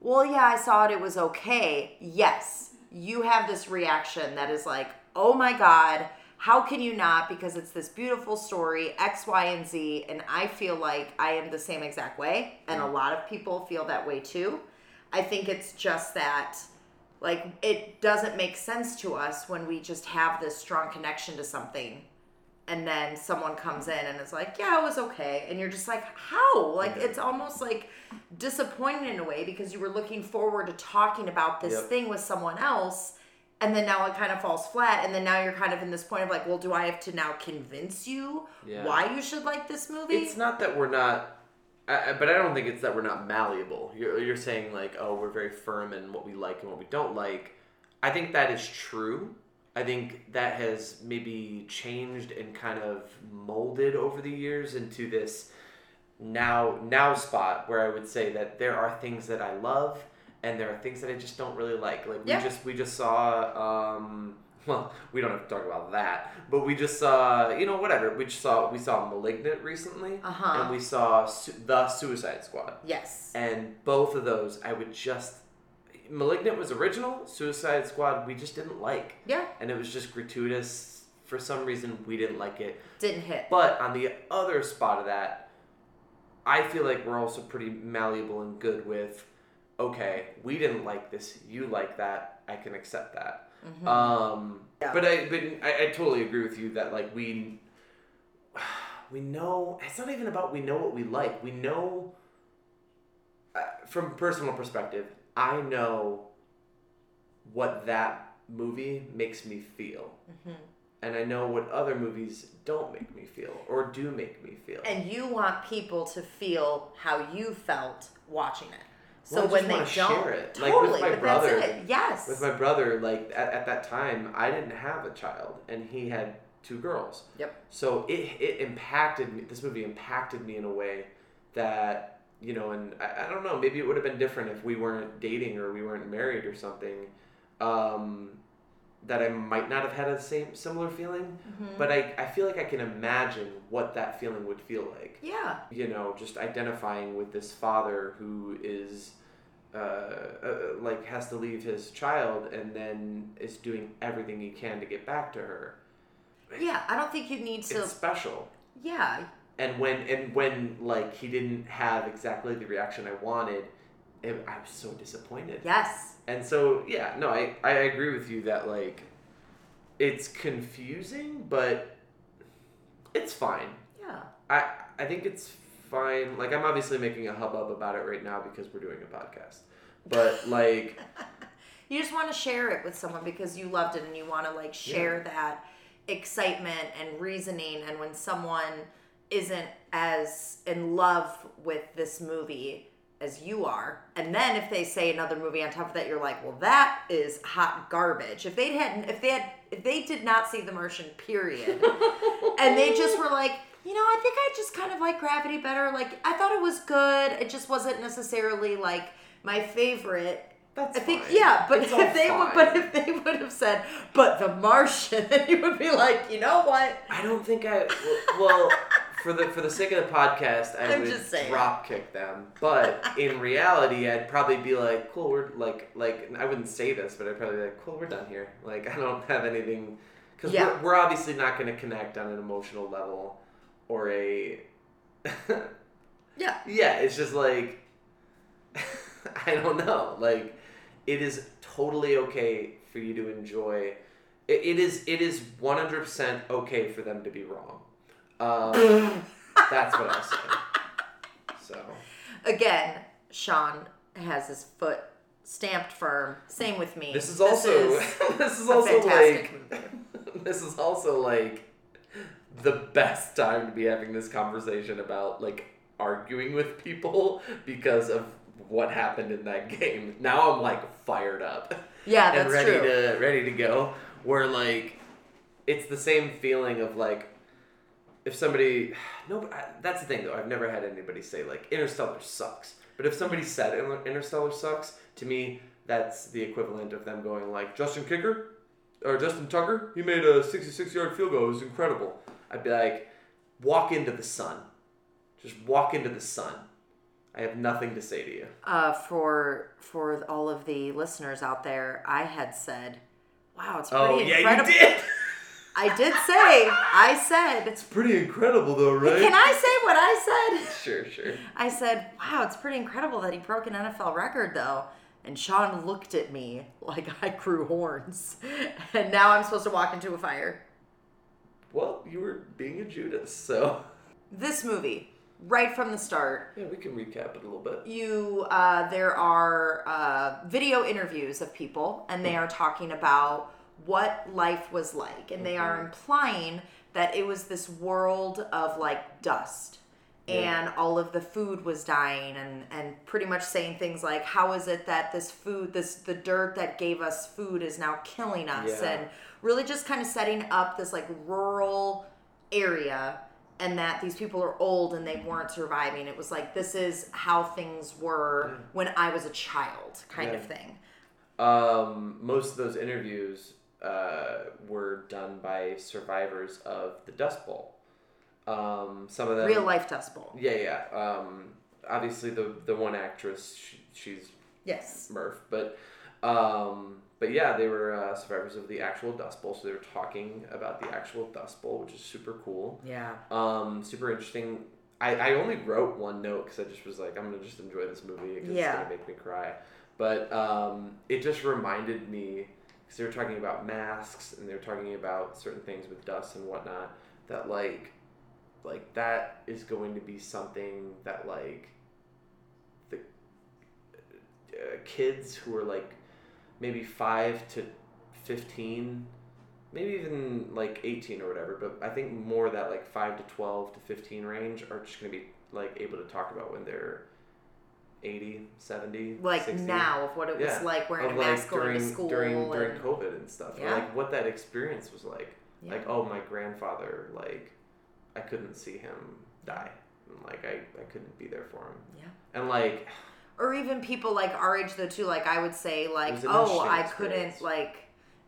well, yeah, I saw it, it was okay. Yes, you have this reaction that is like, oh my God, how can you not? Because it's this beautiful story, X, Y, and Z. And I feel like I am the same exact way. And a lot of people feel that way too. I think it's just that, like, it doesn't make sense to us when we just have this strong connection to something. And then someone comes in and is like, yeah, it was okay. And you're just like, how? Like, Yeah. it's almost like disappointed in a way because you were looking forward to talking about this Yep. thing with someone else and then now it kind of falls flat and then now you're kind of in this point of like well do i have to now convince you Yeah. why you should like this movie It's not that we're not, I, but I don't think it's that we're not malleable. You're, you're saying like, oh, we're very firm in what we like and what we don't like. I think that is true. I think that has maybe changed and kind of molded over the years into this now now spot where I would say that there are things that I love and there are things that I just don't really like. Like we Yeah. just we just saw um well, we don't have to talk about that, but we just saw, you know, whatever. We just saw we saw Malignant recently, Uh-huh. and we saw Su- the Suicide Squad, yes and both of those I would just. Malignant was original. Suicide Squad we just didn't like, yeah and it was just gratuitous. For some reason, we didn't like it. didn't hit But on the other spot of that, I feel like we're also pretty malleable and good with, okay, we didn't like this, you like that, I can accept that. Mhm. Um, Yeah. but I, but I, I totally agree with you that like we, (sighs) we know it's not even about we know what we like. We know, uh, from personal perspective, I know what that movie makes me feel Mhm. and I know what other movies don't make me feel or do make me feel. and you want people to feel how you felt watching it so Well, just when they don't share it. Like, with totally my brother- yes With my brother, like at, at that time, I didn't have a child, and he had two girls. Yep. So it it impacted me. This movie impacted me in a way that you know, and I, I don't know. Maybe it would have been different if we weren't dating or we weren't married or something. Um, that I might not have had a same similar feeling, Mhm. but I, I feel like I can imagine what that feeling would feel like. yeah you know, just identifying with this father who is uh, uh, like has to leave his child and then is doing everything he can to get back to her. yeah i don't think you need to It's special. yeah And when and when like he didn't have exactly the reaction I wanted, it, I was so disappointed. yes And so yeah, no, I I agree with you that like it's confusing, but it's fine. yeah I I think it's fine. Like I'm obviously making a hubbub about it right now because we're doing a podcast. But (laughs) like you just want to share it with someone because you loved it and you want to like share that excitement and reasoning and when someone isn't as in love with this movie as you are. And then if they say another movie on top of that, you're like, well, that is hot garbage. If they hadn't, if they had, if they did not see The Martian, period, (laughs) and they just were like, you know, I think I just kind of like Gravity better. Like, I thought it was good. It just wasn't necessarily like my favorite. That's I think fine. yeah, but It's if they would, but if they would have said, but The Martian, then (laughs) you would be like, you know what? I don't think I. Well, for the for the sake of the podcast, I I'm would drop kick them. But in reality, I'd probably be like, "Cool, we're like like." I wouldn't say this, but I'd probably be like, "Cool, we're done here." Like I don't have anything because Yeah. we're, we're obviously not going to connect on an emotional level or a. (laughs) Yeah. yeah, it's just like (laughs) I don't know. Like it is totally okay for you to enjoy. It, it is it is one hundred percent okay for them to be wrong. Um, (laughs) that's what I'll say. So Again, Sean has his foot stamped firm. Same with me. this is also is this is also like movie. this is also like the best time to be having this conversation about like arguing with people because of what happened in that (laughs) game. Now I'm like fired up Yeah, that's and ready true. to ready to go. Where like it's the same feeling of like if somebody (sighs) no but I, that's the thing though I've never had anybody say like Interstellar sucks. But if somebody mm-hmm. said Interstellar sucks, to me that's the equivalent of them going like Justin Kicker or Justin Tucker, he made a 66 yard field goal. It was incredible. I'd be like, walk into the sun. Just walk into the sun. I have nothing to say to you. uh, for for all of the listeners out there, I had said, "Wow, it's pretty Oh, yeah, incredible." you did. I did say, I said, It's pretty incredible, though, right? "Can I say what I said?" Sure, sure. I said, "Wow, it's pretty incredible that he broke an NFL record, though." And Sean looked at me like I grew horns, (laughs) and now I'm supposed to walk into a fire. Well, you were being a Judas, so. This movie, right from the start, yeah, we can recap it a little bit. you uh, there are uh, video interviews of people and they are talking about what life was like. And they are implying that it was this world of like dust. Yeah. and all of the food was dying and and pretty much saying things like how is it that this food this the dirt that gave us food is now killing us? Yeah. and really just kind of setting up this like rural area and that these people are old and they weren't surviving. It was like this is how things were when I was a child, kind of thing. Um, most of those interviews uh, were done by survivors of the Dust Bowl. Um, some of them Real life Dust Bowl. Yeah, yeah. Um, obviously, the the one actress, she, she's Yes. Murph, but um, but yeah, they were uh, survivors of the actual Dust Bowl, so they were talking about the actual Dust Bowl, which is super cool, Yeah. um, super interesting. I, I only wrote one note because I just was like, I'm gonna just enjoy this movie because Yeah. it's gonna make me cry. But um, it just reminded me because they were talking about masks and they were talking about certain things with dust and whatnot that like like that is going to be something that like the uh, kids who are like maybe 5 to 15 maybe even like 18 or whatever but i think more that like 5 to 12 to 15 range are just going to be like able to talk about when they're 80 70 Like 60 now of what it was Yeah. like wearing of, a mask going during to school. during during covid and stuff or, like what that experience was like Yeah. like oh my grandfather like i couldn't see him die and like i, I couldn't be there for him Yeah. and like or even people like our age though too like i would say like oh i experience. couldn't like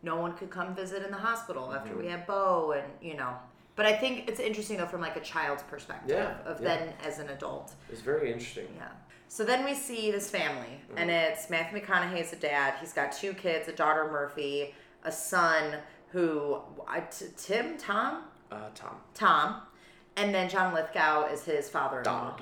no one could come visit in the hospital after Mhm. we had bo and you know but i think it's interesting though from like a child's perspective Yeah, of yeah. then as an adult It's very interesting yeah so then we see this family and Mm-hmm. it's matthew mcconaughey's a dad he's got two kids a daughter murphy a son who T- tim tom uh tom tom and then john lithgow is his father-in-law Donald.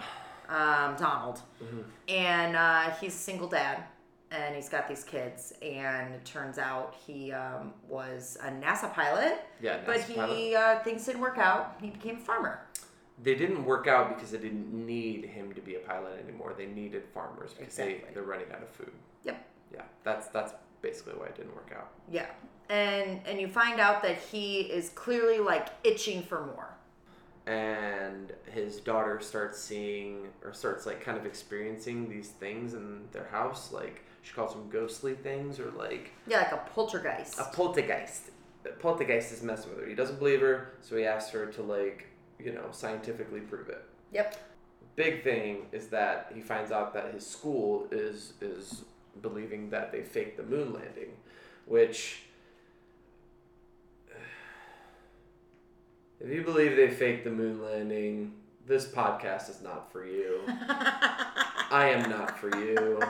Um, Donald, Mhm. and uh, he's a single dad, and he's got these kids. And it turns out he um, was a NASA pilot, yeah but he uh, things didn't work out. He became a farmer. they didn't work out because they didn't need him to be a pilot anymore they needed farmers because Exactly. they, they're running out of food Yep. yeah that's that's basically why it didn't work out Yeah, and and you find out that he is clearly like itching for more. And his daughter starts seeing or starts like kind of experiencing these things in their house. Like she calls them ghostly things or like Yeah, like a poltergeist. a poltergeist. A poltergeist is messing with her. He doesn't believe her, so he asks her to like you know scientifically prove it. Yep. Big thing is that he finds out that his school is is believing that they faked the moon landing, which if you believe they faked the moon landing, this podcast is not for you. (laughs) I am not for you.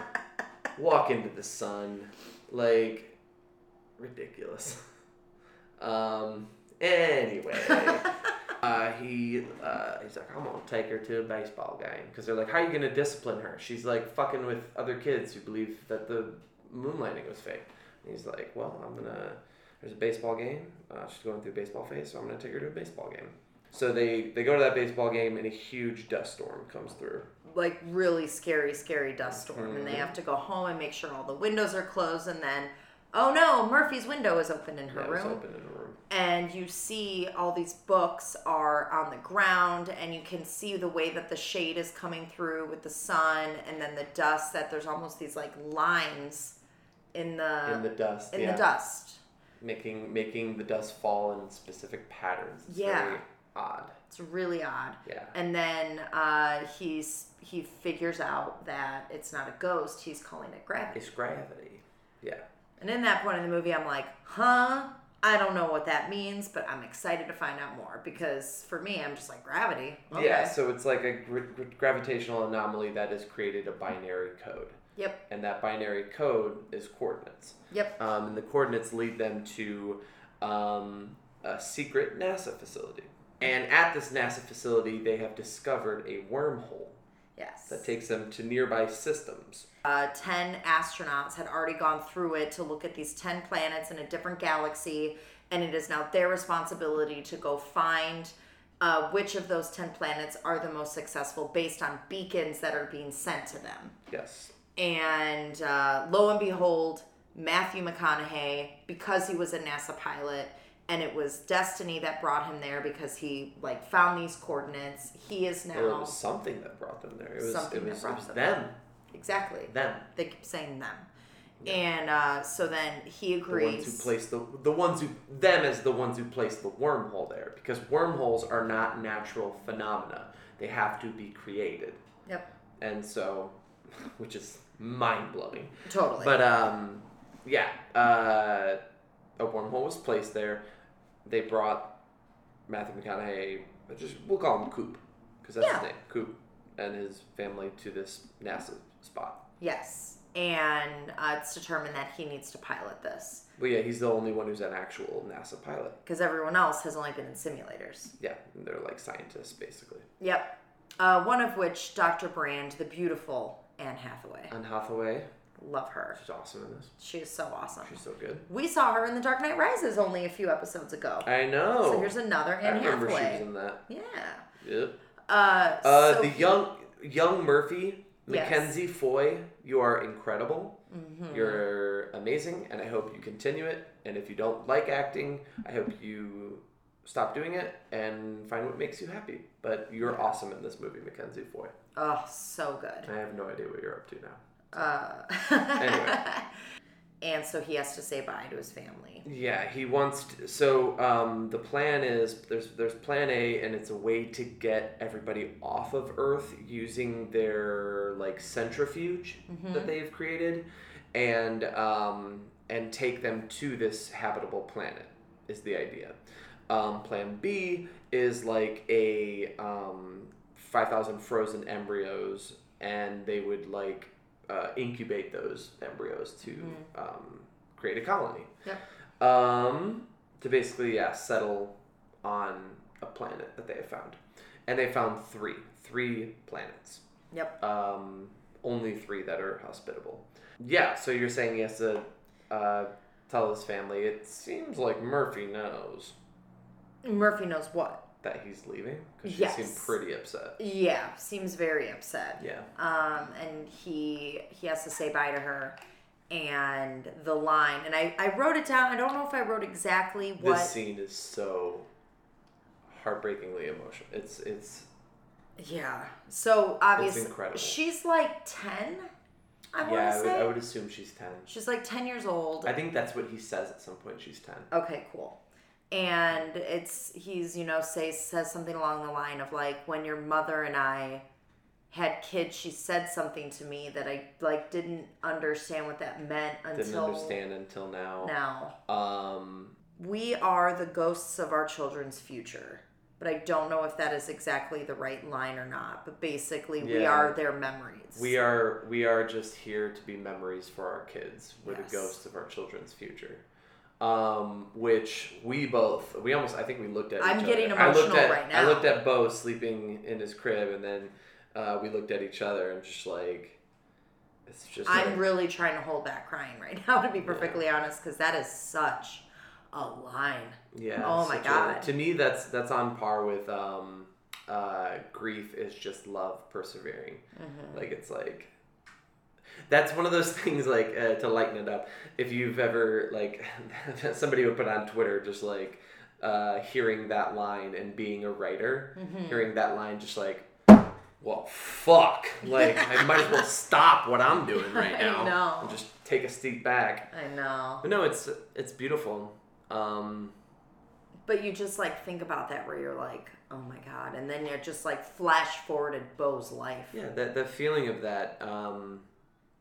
Walk into the sun. Like, ridiculous. Um, anyway, (laughs) uh, he, uh, he's like, I'm gonna take her to a baseball game. Because they're like, how are you gonna discipline her? She's like fucking with other kids who believe that the moon landing was fake. And he's like, well, I'm gonna, there's a baseball game. Uh, she's going through baseball phase, so I'm gonna take her to a baseball game. So they, they go to that baseball game and a huge dust storm comes through. like really scary, scary dust storm, and they Mhm. have to go home and make sure all the windows are closed, and then, oh no, Murphy's window is open in her Yeah, room, open in a room. and you see all these books are on the ground, and you can see the way that the shade is coming through with the sun, and then the dust. That there's almost these like lines in the in the dust. in yeah. the dust. Making making the dust fall in specific patterns. It's Yeah. very odd. It's really odd. Yeah. And then uh, he's he figures out that it's not a ghost. He's calling it gravity. It's gravity. Yeah. And in that point in the movie, I'm like, huh? I don't know what that means, but I'm excited to find out more because for me, I'm just like gravity. Okay. Yeah, so it's like a gr- gr- gravitational anomaly that has created a binary code. Yep. And that binary code is coordinates. Yep. Um, and the coordinates lead them to um, a secret NASA facility. And at this NASA facility, they have discovered a wormhole Yes. that takes them to nearby systems. uh, 10 astronauts had already gone through it to look at these 10 planets in a different galaxy and it is now their responsibility to go find uh, which of those 10 planets are the most successful based on beacons that are being sent to them Yes. And uh, lo and behold matthew mcconaughey because he was a nasa pilot and it was destiny that brought him there because he like found these coordinates he is now Well, it was something that brought them there. It was, Something it that was, it brought was them them. exactly Them. they keep saying them and uh, so then he agrees. The ones who placed the the ones who them as the ones who placed the wormhole there because wormholes are not natural phenomena. They have to be created. yep And so (laughs) which is mind blowing. totally But um yeah, uh a wormhole was placed there. They brought Matthew McConaughey, just we'll call him Coop because that's Yeah. his name, Coop, and his family to this NASA spot. yes and uh, it's determined that he needs to pilot this Well, yeah, he's the only one who's an actual NASA pilot. because everyone else has only been in simulators Yeah, they're like scientists basically. yep uh, one of which dr brand the beautiful anne hathaway Anne Hathaway, love her she's awesome in this. she is so awesome She's so good. we saw her in the dark knight rises only a few episodes ago I know. so here's another Anne I remember she was in that. yeah Yep. uh, Uh, so the he- young young Murphy, Yes. Mackenzie Foy, you are incredible. Mhm. You're amazing, and I hope you continue it. And if you don't like acting, I hope you stop doing it and find what makes you happy. But you're awesome in this movie, Mackenzie Foy. oh so good I have no idea what you're up to now. Uh, (laughs) Anyway. and so he has to say bye to his family. Yeah, he wants to, so um, the plan is there's there's plan A and it's a way to get everybody off of Earth using their like centrifuge that they've created and um, and take them to this habitable planet is the idea. Um, plan B is like a um, 5,000 frozen embryos and they would like uh, incubate those embryos to um, create a colony Yep. um, to basically yeah settle on a planet that they have found, and they found three three planets. Yep. Um, only three that are hospitable. Yeah. So you're saying he has to uh, tell his family. It seems like Murphy knows Murphy knows what. that he's leaving because she Yes. seemed pretty upset. Yeah, seems very upset. Yeah. Um, and he he has to say bye to her, and the line, and I I wrote it down. I don't know if I wrote exactly what. This scene is so heartbreakingly emotional. It's it's Yeah. So obviously, incredible. she's like ten. I yeah. I would, I would assume she's ten. she's like ten years old. I think that's what he says at some point. She's ten. Okay, cool. And it's he's you know say says something along the line of like when your mother and I had kids, she said something to me that I like didn't understand what that meant Didn't until understand until now. now. Um. We are the ghosts of our children's future. But I don't know if that is exactly the right line or not. But basically, we are their memories. We are we are just here to be memories for our kids. We're Yes. the ghosts of our children's future. Um, which we both we almost I think we looked at. I'm each getting other. Emotional at, right now. I looked at Bo sleeping in his crib, and then uh, we looked at each other and just like it's just. I'm like- really trying to hold back crying right now, to be perfectly honest, because that is such a line. Yeah. Oh my such a- God. to me, that's that's on par with um, uh, grief is just love persevering. Mm-hmm. Like it's like that's one of those (laughs) things. Like uh, to lighten it up, if you've ever like (laughs) somebody would put on Twitter just like uh, hearing that line and being a writer, Mm-hmm. hearing that line just like. Well, fuck! Like I might as well (laughs) stop what I'm doing right I now know. and just take a step back. I know. But no, it's it's beautiful. Um, But you just like think about that where you're like, oh my god, and then you're just like flash forwarded Bo's life. Yeah, that the feeling of that, um,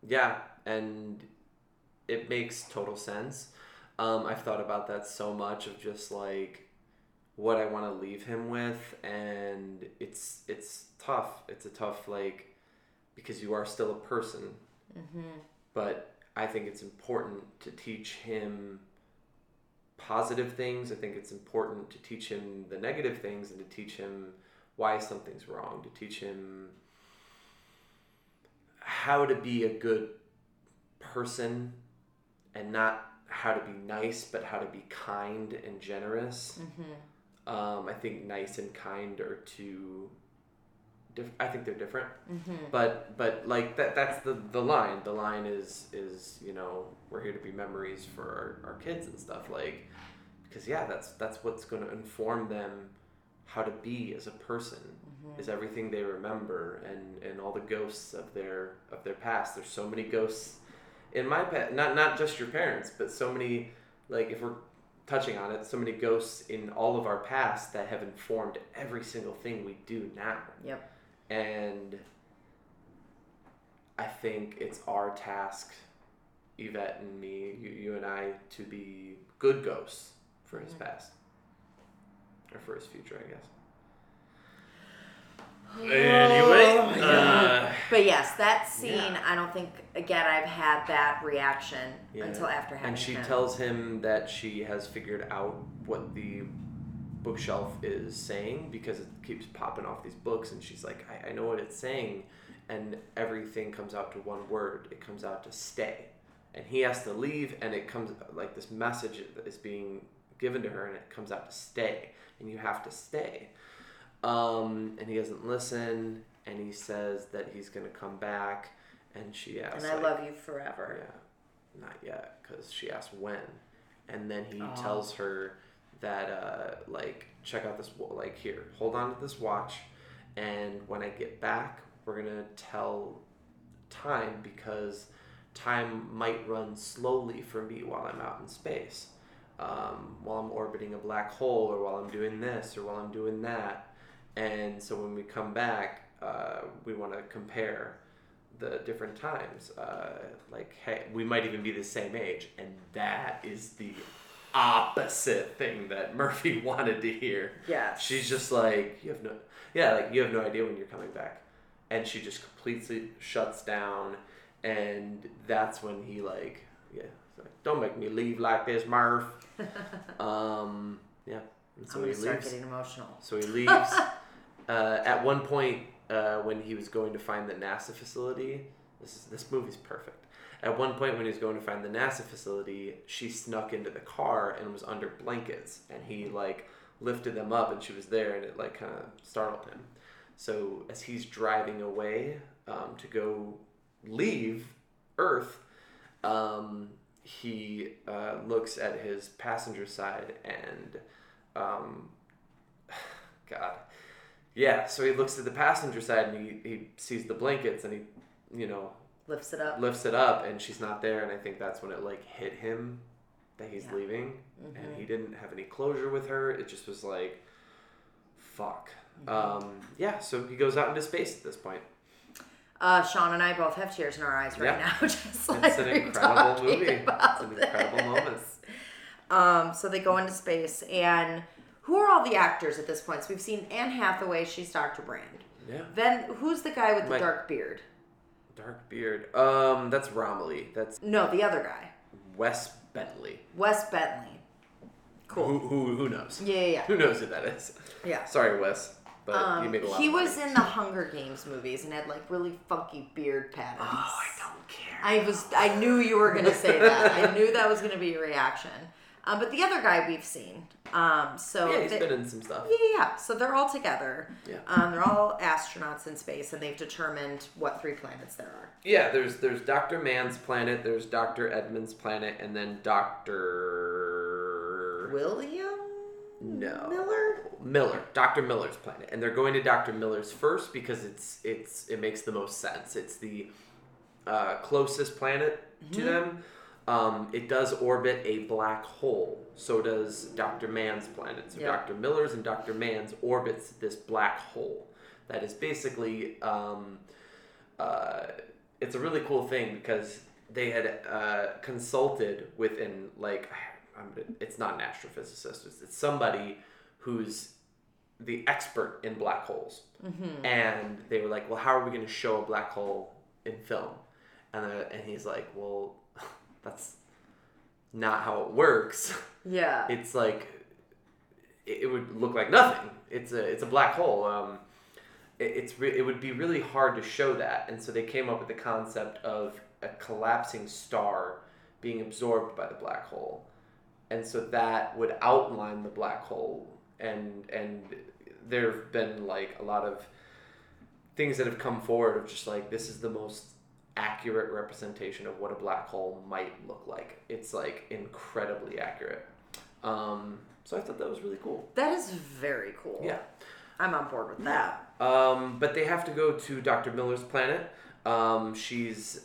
yeah, and it makes total sense. Um, I've thought about that so much of just like what I want to leave him with, and it's it's tough. It's a tough like because you are still a person, but I think it's important to teach him positive things. I think it's important to teach him the negative things and to teach him why something's wrong, to teach him how to be a good person and not how to be nice, but how to be kind and generous. Um, I think nice and kind are two. Diff- I think they're different, but but like that that's the the line. The line is is you know we're here to be memories for our, our kids and stuff like because yeah that's that's what's going to inform them how to be as a person Mm. is everything they remember and and all the ghosts of their of their past. There's so many ghosts in my pet not not just your parents but so many like if we're touching on it so many ghosts in all of our past that have informed every single thing we do now. Yep. and i think it's our task yvette and me you, you and i to be good ghosts for his mm-hmm. past. Or for his future i guess Anyway, Oh my uh, But yes, that scene, yeah. I don't think again I've had that reaction Yeah. until after having and she him. tells him that she has figured out what the bookshelf is saying because it keeps popping off these books and she's like I, I know what it's saying and everything comes out to one word it comes out to stay and he has to leave and it comes like this message is being given to her and it comes out to stay and you have to stay um, and he doesn't listen and he says that he's going to come back and she asks and I like, love you forever. yeah, not yet, because she asks when, and then he Oh. tells her that uh, like check out this like here, hold on to this watch, and when I get back, we're gonna tell time because time might run slowly for me while I'm out in space, um, while I'm orbiting a black hole, or while I'm doing this, or while I'm doing that, and so when we come back, uh, we want to compare the different times. Uh, like, hey, we might even be the same age, and that is the opposite thing that (laughs) Murphy wanted to hear. Yeah. She's just like, you have no, yeah, like you have no idea when you're coming back, and she just completely shuts down, and that's when he like, yeah, like, don't make me leave like this, Murph. (laughs) um, yeah, and so I'm he gonna start leaves. getting emotional. So he leaves. (laughs) uh, at one point, uh, when he was going to find the NASA facility, this is, this movie's perfect. At one point, when he was going to find the NASA facility, she snuck into the car and was under blankets, and he like lifted them up, and she was there, and it like kind of startled him. So as he's driving away um, to go leave Earth, um, he uh, looks at his passenger side and um, (sighs) God. Yeah, so he looks at the passenger side and he, he sees the blankets and he, you know, Lifts it up. lifts it up and she's not there and I think that's when it like hit him that he's Yeah. leaving Mhm. and he didn't have any closure with her. It just was like, fuck. Mm-hmm. Um, yeah, so he goes out into space at this point. Uh, Sean and I both have tears in our eyes right Yeah. now, (laughs) just like It's an incredible (laughs) movie. It's an incredible moment. Um, so they go into space, and who are all the actors at this point? So we've seen Anne Hathaway, she's Dr. Brand. Yeah. Then who's the guy with the dark beard? Dark beard. Um, that's Romilly. That's No, the other guy, Wes Bentley. Wes Bentley. Cool. Who, who, who knows? Yeah, yeah, Who knows who that is? yeah. yeah. Sorry, Wes, but you Um, made a lot he was in the Hunger Games movies and had like really funky beard patterns. Oh, I don't care. I was I knew you were gonna say that. I knew that was gonna be your reaction. Um, but the other guy we've seen. Um, so yeah, he's they- been in some stuff. yeah, yeah. So they're all together. Yeah. Um, they're all astronauts in space, and they've determined what three planets there are. Yeah, there's there's Doctor Mann's planet, there's Doctor Edmund's planet, and then Doctor William No. Miller. Miller, Doctor Miller's planet, and they're going to Doctor Miller's first because it's it's it makes the most sense. It's the uh, closest planet to them. Um, it does orbit a black hole. So does Doctor Mann's planet. So Yeah. Doctor Miller's and Doctor Mann's orbits this black hole. That is basically um, uh, it's a really cool thing because they had uh, consulted with an like I'm, it's not an astrophysicist it's, it's somebody who's the expert in black holes Mm-hmm. and they were like well how are we going to show a black hole in film and, uh, and he's like well that's not how it works (laughs) Yeah. it's like it, it would look like nothing. It's a it's a black hole. Um, it, it's re- it would be really hard to show that, and so they came up with the concept of a collapsing star being absorbed by the black hole, and so that would outline the black hole. And and there have been like a lot of things that have come forward of just like this is the most accurate representation of what a black hole might look like. It's like incredibly accurate. Um, so I thought that was really cool. that is very cool. Yeah. I'm on board with that. Um, but they have to go to Dr. Miller's planet. Um, she's,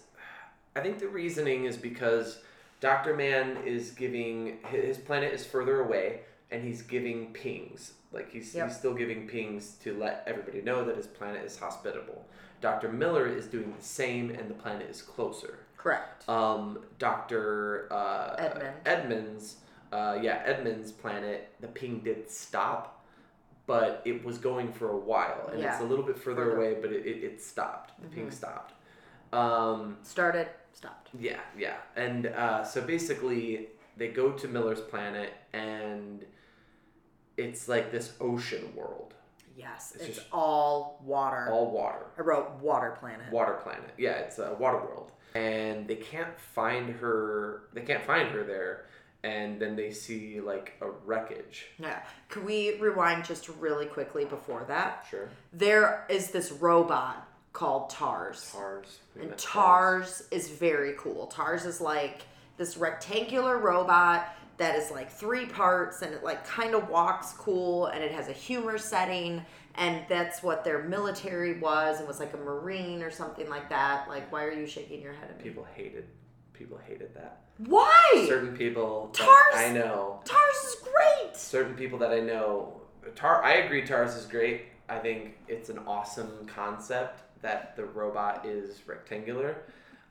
I think the reasoning is because Dr. Mann is giving, his planet is further away and he's giving pings. Like he's, Yep. he's still giving pings to let everybody know that his planet is hospitable. Dr. Miller is doing the same and the planet is closer. Correct. Um, Dr. Uh, Edmund. Edmunds, uh, yeah, Edmunds' planet, the ping did stop, but it was going for a while, and it's a little bit further, Further. away, but it, it, it stopped. The ping Mhm. stopped. Um, Started. Stopped. yeah, yeah, and uh, so basically they go to Miller's planet, and it's like this ocean world, Yes. It's It's, just all water. all water. I wrote water planet. water planet. Yeah, it's a water world, and they can't find her. They can't find her there, and then they see like a wreckage. Yeah. Could we rewind just really quickly before that? Sure. There is this robot called TARS. Tars. We And TARS is very cool. TARS is like this rectangular robot that is like three parts and it like kind of walks cool and it has a humor setting and that's what their military was and was like a marine or something like that. Like why are you shaking your head at me? People hated. People hated that. Why? Certain people. Tars? I know. TARS is great. Certain people that I know. Tar. I agree. Tars is great. I think it's an awesome concept that the robot is rectangular.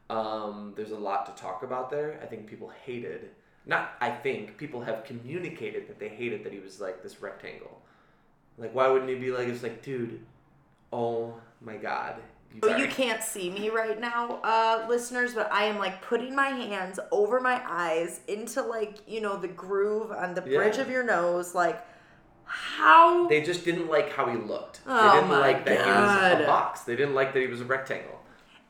Um, there's a lot to talk about there. I think people hated. Not. I think people have communicated that they hated that he was like this rectangle. Like, why wouldn't he be like? It's like, dude. Oh my god. You, Oh, you can't see me right now, uh, listeners, but I am like putting my hands over my eyes into like, you know, the groove on the bridge Yeah. of your nose. Like, how They just didn't like how he looked. Oh they didn't like that he was a box. They didn't like that he was a rectangle.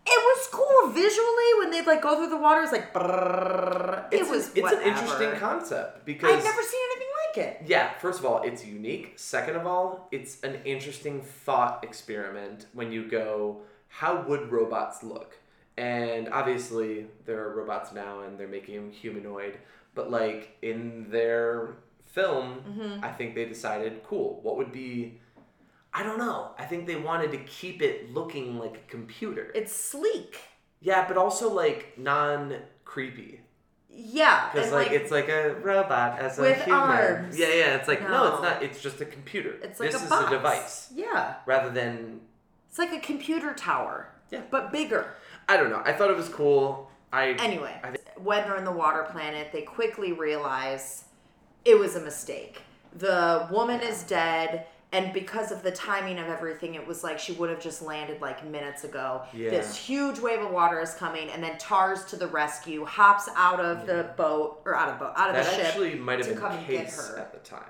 It was cool visually when they'd like go through the water. It's like brrrr. it was. an, it's an interesting concept because I've never seen anything like it. yeah, first of all, it's unique. Second of all, it's an interesting thought experiment when you go, how would robots look? And obviously, there are robots now and they're making them humanoid, but like in their film, Mm-hmm. I think they decided, cool, what would be I don't know. I think they wanted to keep it looking like a computer. It's sleek. yeah, but also like non creepy. Yeah, Because and like, it's like a robot as a With human. arms. Yeah, yeah. It's like no. it's not. It's just a computer. it's like this a is box. a device Yeah, rather than it's like a computer tower. Yeah. but bigger. I don't know. I thought it was cool. I Anyway, I thi- when they're in the water planet, they quickly realize it was a mistake. The woman is dead, and because of the timing of everything, it was like she would have just landed like minutes ago. Yeah. This huge wave of water is coming, and then Tars to the rescue, hops out of the boat or out of boat, out of that the ship. actually might have to been come and get Case her. at the time.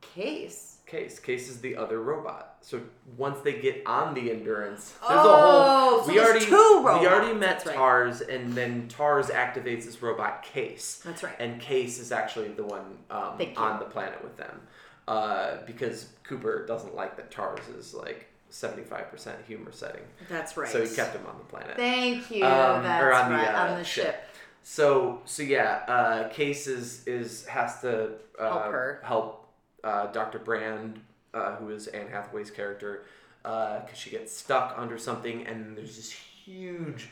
Case. Case. Case is the other robot. So once they get on the endurance, there's Oh, a whole. so we already we already met right. Tars, and then Tars activates this robot Case. That's right. And Case is actually the one um, on the planet with them, uh, because Cooper doesn't like that Tars is like seventy five percent humor setting. That's right. So he kept him on the planet. Thank you. Um, That's or on the, right. uh, on the ship. ship. So so yeah, uh, Case is, is has to uh, Help her. help uh, Dr. Brand, uh, who is Anne Hathaway's character, because she gets stuck under something, and there's this huge.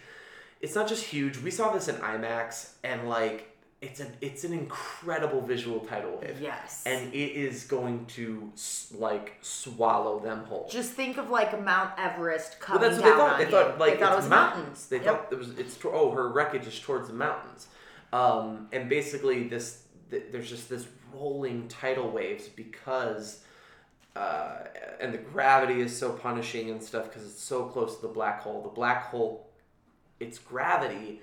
It's not just huge. We saw this in IMAX, and like it's a it's an incredible visual tidal wave, Yes. and it is going to like swallow them whole. Just think of like Mount Everest Well, that's what they thought. on They you. thought like they thought it was mountains. mountains. They Yep. thought it was it's oh her wreckage is towards the mountains, um, and basically this th- there's just this rolling tidal waves because. Uh, and the gravity is so punishing and stuff because it's so close to the black hole. The black hole, its gravity,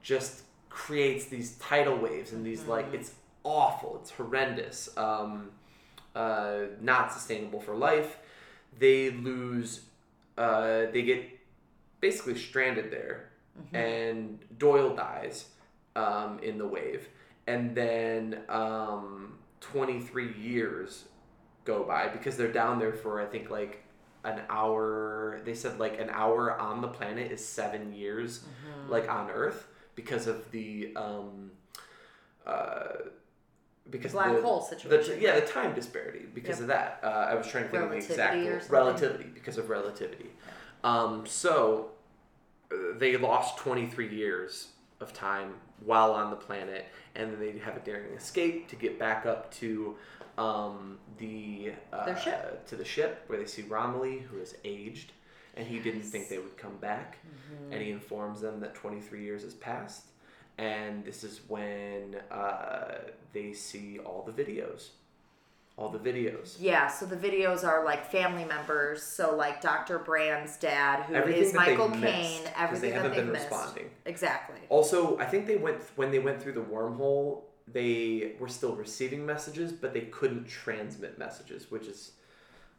just creates these tidal waves and these like it's awful. It's horrendous. Um, uh, not sustainable for life. They lose. Uh, they get basically stranded there, and Doyle dies um, in the wave, and then um, twenty three years go by because they're down there for I think like an hour. They said like an hour on the planet is seven years, like on Earth because of the um, uh, because Black the, hole the- situation, yeah, the time disparity because Yep. of that. Uh, I was trying to think of the exact Relativity relativity because of relativity. Um, so uh, they lost 23 years of time while on the planet, and then they have a daring escape to get back up to um, the uh, Their ship. to the ship where they see Romilly, who is aged, and he didn't think they would come back, Mm-hmm. and he informs them that 23 years has passed, and this is when uh, they see all the videos, all the videos. Yeah, so the videos are like family members. So like Dr. Brand's dad, who is Everything that Michael Caine, everything they haven't that they've been missed. responding. Exactly. Also, I think they went when they went through the wormhole. They were still receiving messages, but they couldn't transmit messages, which is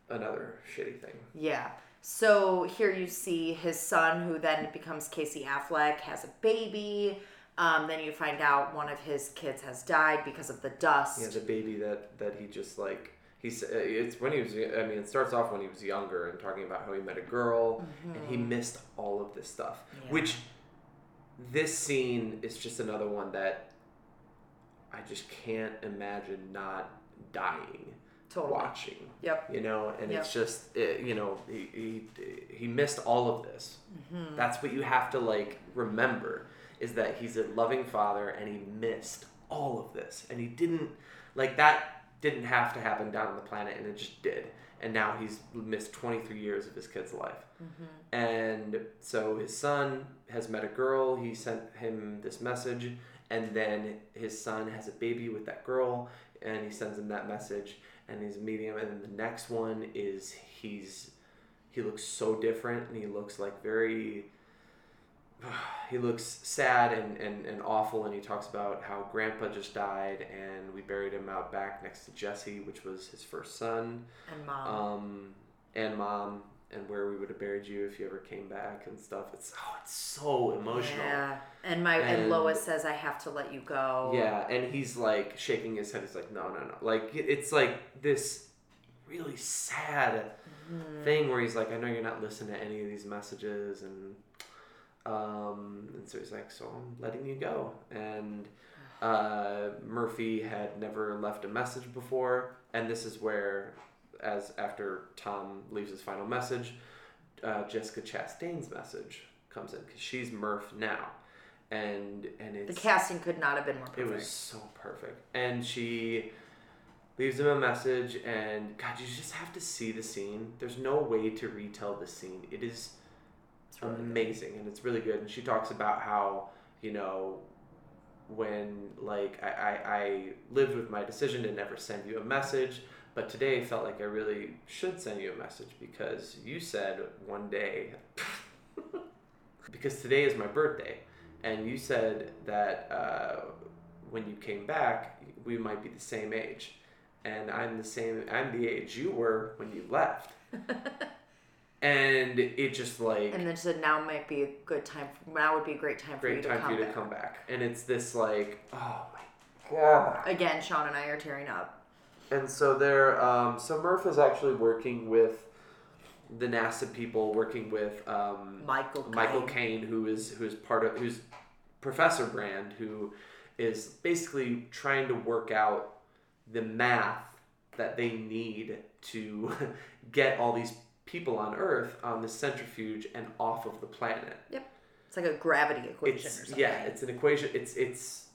another shitty thing. Yeah. So here you see his son, who then becomes Casey Affleck, has a baby. Um, then you find out one of his kids has died because of the dust. Yeah, the baby that that he just like he's uh, it's when he was I mean it starts off when he was younger and talking about how he met a girl and he missed all of this stuff, Yeah. which this scene is just another one that I just can't imagine not dying Totally. watching. Yep. you know and it's just it, you know he, he he missed all of this. Mm-hmm. that's what you have to like remember is that he's a loving father and he missed all of this. And he didn't like that didn't have to happen down on the planet and it just did. And now he's missed 23 years of his kid's life. And so his son has met a girl. He sent him this message. And then his son has a baby with that girl. And he sends him that message and he's him and then the next one is he's he looks so different and he looks like very (sighs) he looks sad and, and, and awful and he talks about how grandpa just died and we buried him out back next to jesse which was his first son And mom. um, and mom and where we would have buried you if you ever came back and stuff it's oh it's so emotional Yeah. And my and, And- Lois says I have to let you go. yeah, and he's like shaking his head. He's like, no, no, no. Like it's like this really sad Mm-hmm. thing where he's like, I know you're not listening to any of these messages, and um, and so he's like, so I'm letting you go. And (sighs) uh, Murphy had never left a message before, and this is where as after Tom leaves his final message, uh, Jessica Chastain's message comes in because she's Murph now, and and The casting could not have been more perfect. it was so perfect. And she leaves him a message, and God, you just have to see the scene. There's no way to retell the scene. It is It's really good. amazing, and it's really good. And she talks about how, you know, when, like, I, I, I lived with my decision to never send you a message, but today felt like I really should send you a message because you said one day, (laughs) because today is my birthday, and you said that uh, when you came back, we might be the same age. And I'm the same. I'm the age you were when you left, (laughs) and it just like and then she said, "Now might be a good time. For, now would be a great time for you great to time come for you to back." come back. And it's this like, oh my god. Again, Sean and I are tearing up. And so they're um, so Murph is actually working with the NASA people, working with um, Michael. Michael Caine. Caine, who is who's part of who's Professor Brand, who is basically trying to work out the math that they need to (laughs) get all these people on Earth on the centrifuge and off of the planet. Yep, it's like a gravity equation or It's something. yeah, it's an equation. It's it's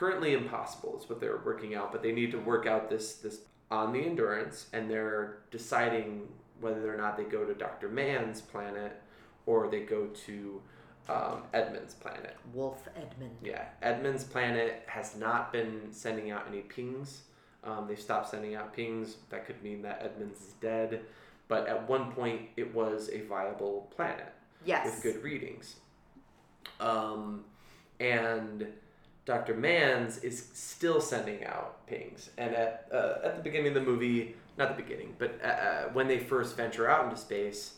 currently impossible. Is what they're working out, but they need to work out this this on the endurance, and they're deciding whether or not they go to Doctor Mann's planet or they go to um, Edmunds' planet. Wolf Edmund. Yeah, Edmunds' planet has not been sending out any pings. Um, they've stopped sending out pings. That could mean that Edmunds is dead. But at one point, it was a viable planet Yes. with good readings. Um, and Dr. Mann's is still sending out pings. And at, uh, at the beginning of the movie, not the beginning, but uh, uh, when they first venture out into space,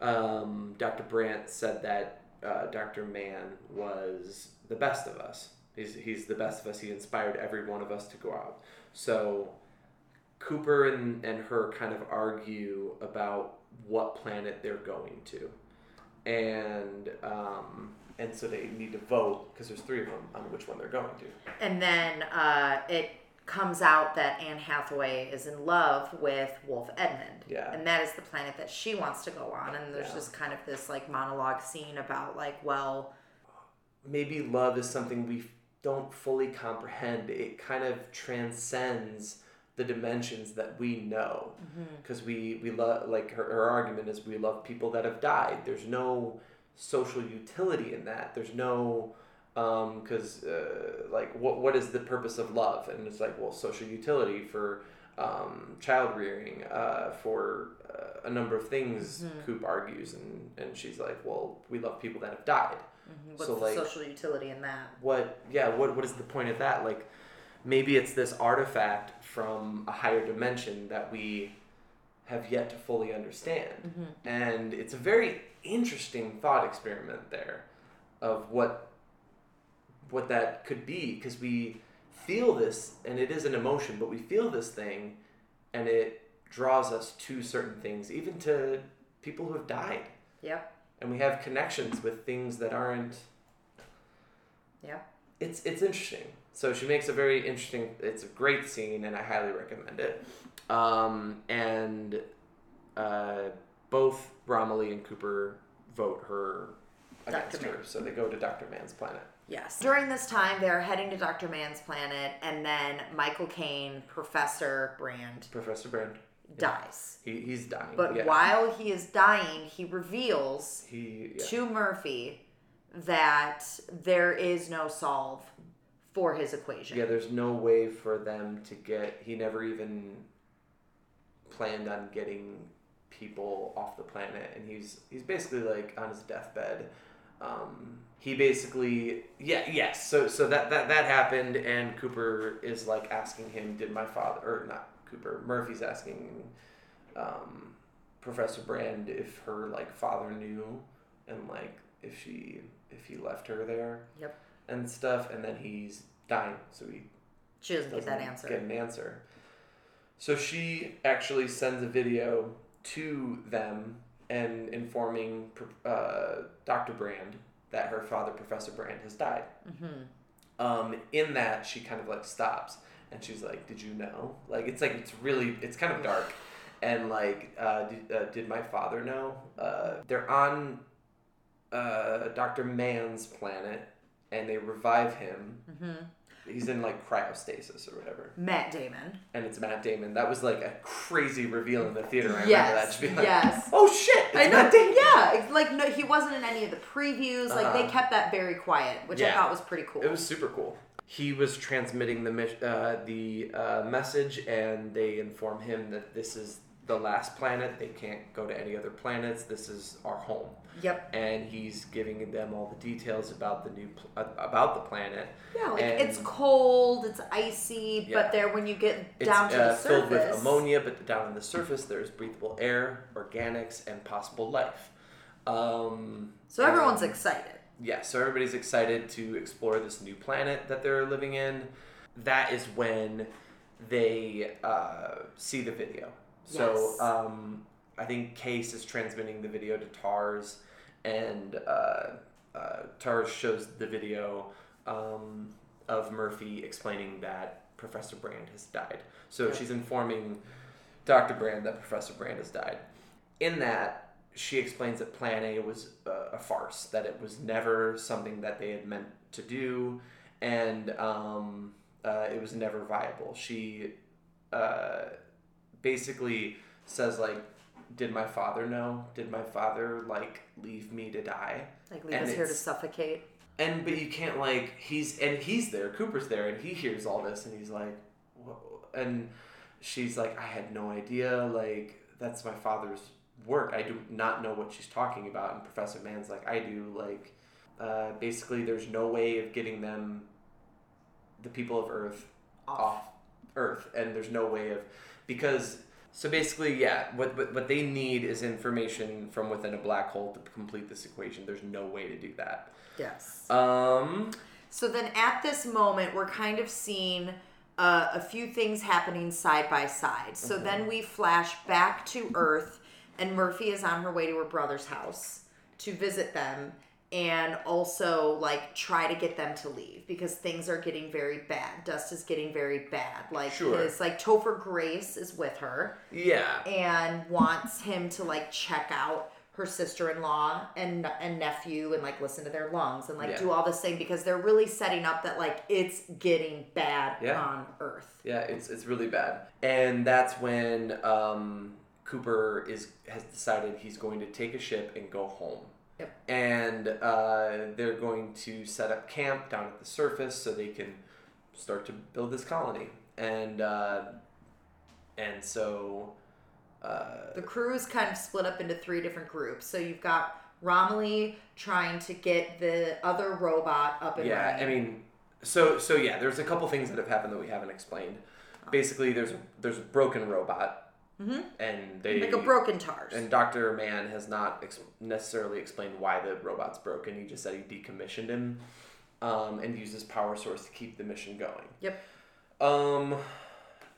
um, Dr. Brand said that uh, Dr. Mann was the best of us. He's, he's the best of us. He inspired every one of us to go out. So Cooper and, and her kind of argue about what planet they're going to. And um, and so they need to vote because there's three of them on which one they're going to. And then uh, it comes out that Anne Hathaway is in love with Wolf Edmund. Yeah. And that is the planet that she wants to go on. And there's Yeah. just kind of this like monologue scene about like, well, maybe love is something we don't fully comprehend. It kind of transcends the dimensions that we know because we we love like her, her argument is we love people that have died. There's no social utility in that. There's no um, because uh, like what what is the purpose of love? And it's like well social utility for um, child rearing uh, for uh, a number of things. Coop argues and and she's like well we love people that have died what's So, the like- social utility in that? what yeah what what is the point of that like maybe it's this artifact from a higher dimension that we have yet to fully understand and it's a very interesting thought experiment there of what what that could be because we feel this and it is an emotion but we feel this thing and it draws us to certain things even to people who have died yeah and we have connections with things that aren't yeah it's it's interesting. So she makes a very interesting. It's a great scene, and I highly recommend it. Um, and uh, both Romilly and Cooper vote her against Dr. her, Mann. so they go to Doctor Mann's planet. Yes. During this time, they're heading to Dr. Mann's planet, and then Michael Caine, Professor Brand, Professor Brand, dies. he, he's dying. But yeah. while he is dying, he reveals he yeah. to Murphy that there is no solve for his equation. yeah, there's no way for them to get. He never even planned on getting people off the planet, and he's he's basically like on his deathbed. Um, he basically yeah yes so so that that that happened, and Cooper is like asking him, did my father or not Cooper Murphy's asking um, Professor Brand if her like father knew, and like if she if he left her there Yep. and stuff, and then he's dying, so he She doesn't get that answer. Get an answer. So she actually sends a video to them and informing uh, Dr. Brand that her father, Professor Brand, has died. hmm Um, in that, she kind of like stops and she's like, "Did you know?" Like it's like it's really it's kind of dark, and like, uh, did, uh, did my father know? Uh, they're on uh, Dr. Mann's planet, and they revive him. Mm-hmm. He's in like cryostasis or whatever, Matt Damon. and it's Matt Damon. That was like a crazy reveal in the theater. I remember that. Yes. Just like, yes. oh shit! It's I know. Matt Damon. Yeah, it's like no, he wasn't in any of the previews. Like they Uh-huh. kept that very quiet, which I thought was pretty cool. It was super cool. He was transmitting the uh, the uh, message, and they inform him that this is the last planet. They can't go to any other planets. This is our home. Yep. And he's giving them all the details about the new pl- uh, about the planet. Yeah, like And- it's cold, it's icy, Yeah. but there when you get It's down to uh, the filled with ammonia, but down on the surface there's breathable air, organics, and possible life. Um, so everyone's and- excited. yeah, so everybody's excited to explore this new planet that they're living in. That is when they uh, see the video. So Yes. um, I think Case is transmitting the video to Tars, and uh, uh, Tars shows the video um, of Murphy explaining that Professor Brand has died. So she's informing Dr. Brand that Professor Brand has died. In that, she explains that Plan A was a, a farce, that it was never something that they had meant to do, and um, uh, it was never viable. She uh, basically says, like, did my father know? Did my father, like, leave me to die? Like leave And us here to suffocate. And but you can't like he's and he's there. Cooper's there, and he hears all this, and he's like, Whoa. and she's like, I had no idea. Like that's my father's work. I do not know what she's talking about. And Professor Mann's like, I do. Like uh, basically, there's no way of getting them, the people of Earth, Off. off Earth, and there's no way of because. So basically, yeah, what, what what they need is information from within a black hole to complete this equation. There's no way to do that. Yes. Um, So then at this moment, we're kind of seeing uh, a few things happening side by side. So Mm-hmm. then we flash back to Earth, and Murphy is on her way to her brother's house to visit them and also like try to get them to leave because things are getting very bad. Dust is getting very bad. Like Sure. his like Topher Grace is with her yeah, and wants him to like check out her sister-in-law and and nephew and like listen to their lungs and like Yeah. do all this thing because they're really setting up that like it's getting bad Yeah. on earth yeah, it's it's really bad, and that's when um, Cooper is has decided he's going to take a ship and go home. Yep. And uh, they're going to set up camp down at the surface so they can start to build this colony. And uh, and so uh, the crew is kind of split up into three different groups so you've got Romilly trying to get the other robot up and yeah, running I mean, so so yeah, there's a couple things that have happened that we haven't explained. Basically, there's a, there's a broken robot, Mhm. and they like a broken tars And Dr. Mann has not ex- necessarily explained why the robot's broken. He just said he decommissioned him um, and used his power source to keep the mission going. Yep. Um,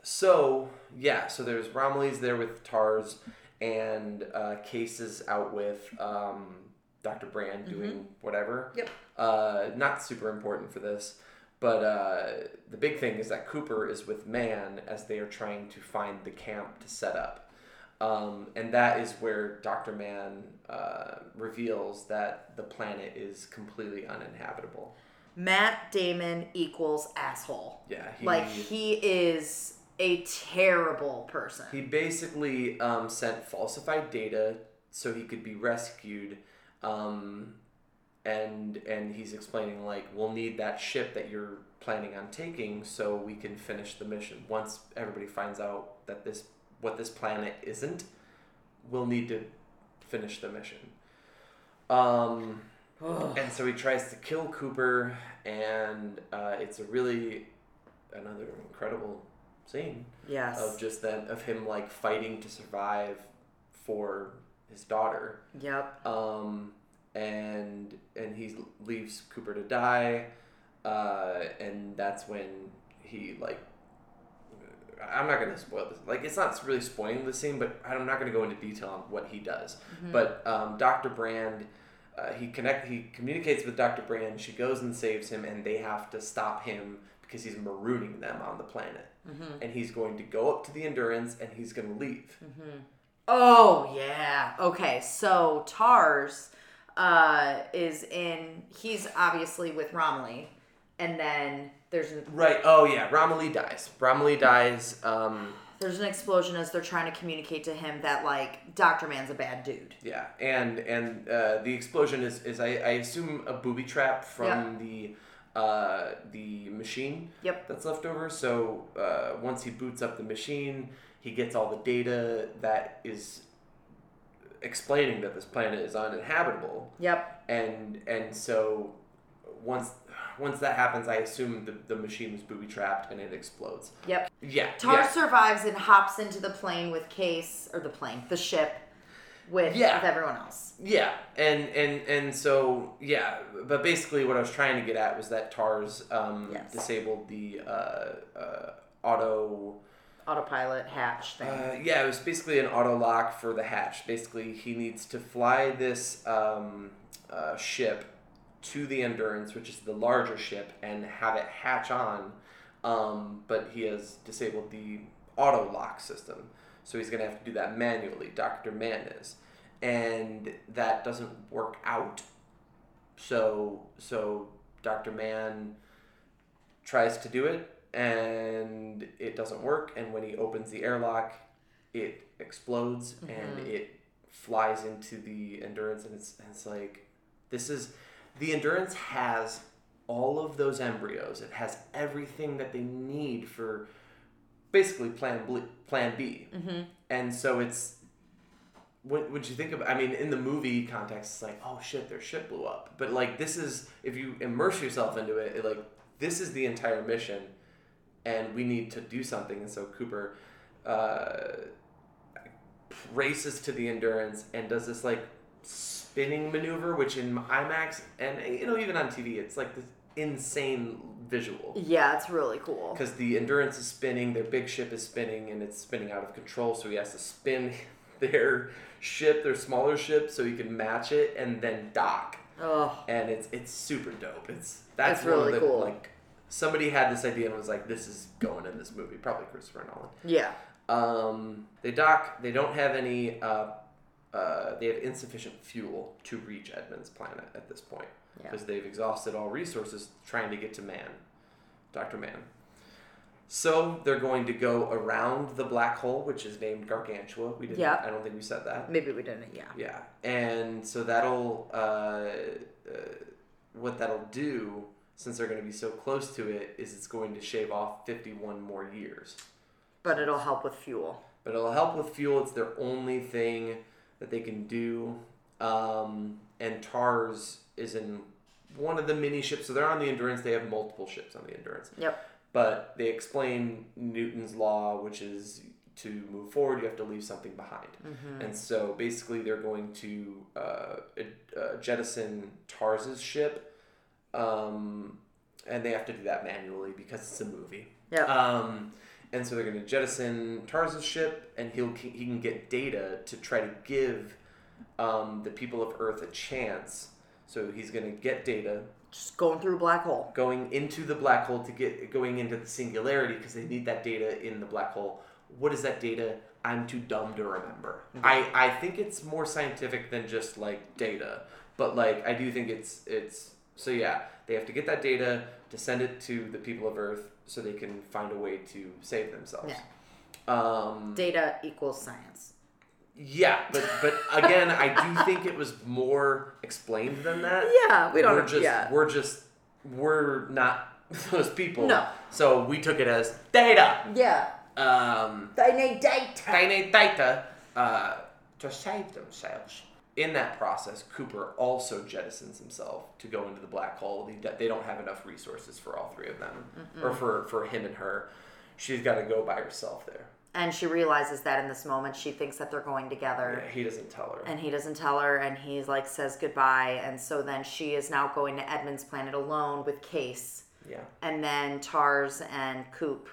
so, yeah, so there's Romilly's there with Tars, and uh, Case is out with um, Dr. Brand doing whatever. Yep. Uh, not super important for this. But uh, the big thing is that Cooper is with Mann as they are trying to find the camp to set up. Um, and that is where Dr. Mann uh, reveals that the planet is completely uninhabitable. Matt Damon equals asshole Yeah, he, like he is a terrible person he basically um, sent falsified data so he could be rescued. Um, and and he's explaining like we'll need that ship that you're planning on taking so we can finish the mission. Once everybody finds out that this what this planet isn't, we'll need to finish the mission. Um, and so he tries to kill Cooper, and uh, it's a really another incredible scene yes of just that of him like fighting to survive for his daughter yep um, and and he leaves Cooper to die, uh, and that's when he like. I'm not gonna spoil this. Like, it's not really spoiling the scene, but I'm not gonna go into detail on what he does. But um, Dr. Brand, uh, he connect he communicates with Dr. Brand. She goes and saves him, and they have to stop him because he's marooning them on the planet, Mm-hmm. and he's going to go up to the Endurance and he's going to leave. Oh yeah. Okay, so Tars uh, is in. He's obviously with Romilly, and then there's an, Right. Oh yeah. Romilly dies. Romilly dies. Um, there's an explosion as they're trying to communicate to him that like Doctor Mann's a bad dude. Yeah, and and uh, the explosion is is I, I assume a booby trap from the uh, the machine Yep. that's left over. So uh, once he boots up the machine, he gets all the data that is explaining that this planet is uninhabitable, Yep. and and so once once that happens, I assume the, the machine was booby trapped and it explodes. Yep. Yeah, Tars yeah. survives and hops into the plane with Case or the plane, the ship, with Yeah. with everyone else. Yeah, and and and so yeah, but basically what I was trying to get at was that Tars um, Yes. disabled the uh, uh, auto. Autopilot hatch thing. Uh, yeah, it was basically an auto lock for the hatch. Basically, he needs to fly this um, uh, ship to the Endurance, which is the larger ship, and have it hatch on. Um, but he has disabled the auto lock system, so he's gonna have to do that manually. Doctor Mann is, and that doesn't work out. So so Doctor Mann tries to do it and it doesn't work and when he opens the airlock it explodes and it flies into the endurance and it's, it's like this is the endurance has all of those embryos it has everything that they need for basically plan B, plan B. Mm-hmm. and so it's what would you think of i mean in the movie context it's like oh shit their ship blew up but like this is if you immerse yourself into it, it like this is the entire mission and we need to do something. And so cooper uh, races to the endurance and does this like spinning maneuver which in imax and you know even on tv it's like this insane visual. Yeah, it's really cool. because the endurance is spinning their big ship is spinning and it's spinning out of control so he has to spin (laughs) their ship their smaller ship so he can match it and then dock. Oh, and it's it's super dope. It's that's one really the, cool. like somebody had this idea and was like this is going in this movie probably christopher nolan yeah. um, they dock. They don't have any. Uh, uh, they have insufficient fuel to reach Edmunds' planet at this point Yeah. because they've exhausted all resources trying to get to Mann, Doctor Mann. So they're going to go around the black hole, which is named Gargantua. We didn't. Yeah. I don't think we said that. Maybe we didn't. Yeah. Yeah, and so that'll uh, uh, what that'll do since they're going to be so close to it is it's going to shave off fifty-one more years But it'll help with fuel. but it'll help with fuel. It's their only thing that they can do. Um, and Tars is in one of the mini ships, so they're on the Endurance. They have multiple ships on the Endurance, Yep. but they explain Newton's law, which is to move forward, you have to leave something behind. And so basically, they're going to uh, uh, jettison Tars's ship, um, and they have to do that manually because it's a movie. Yeah. Um, and so they're going to jettison Tars's ship, and he'll he can get data to try to give um, the people of Earth a chance. So he's going to get data Just going through a black hole. going into the black hole to get going into the singularity because they need that data in the black hole. What is that data? I'm too dumb to remember. I, I think it's more scientific than just like data, but like I do think it's it's so yeah they have to get that data to send it to the people of Earth so they can find a way to save themselves. Um, Data equals science. yeah, but but again, I do think it was more explained than that. (laughs) Yeah, we don't. We're just yeah. we're just we're not (laughs) those people. No. So we took it as data. Yeah. Um, They need data. they need data uh, to save themselves. In that process, Cooper also jettisons himself to go into the black hole. They, they don't have enough resources for all three of them, or for for him and her. She's got to go by herself there. And she realizes that in this moment, she thinks that they're going together. Yeah, he doesn't tell her. And he doesn't tell her, and he's like says goodbye, and so then she is now going to Edmunds' planet alone with Case, yeah, and then Tars and Coop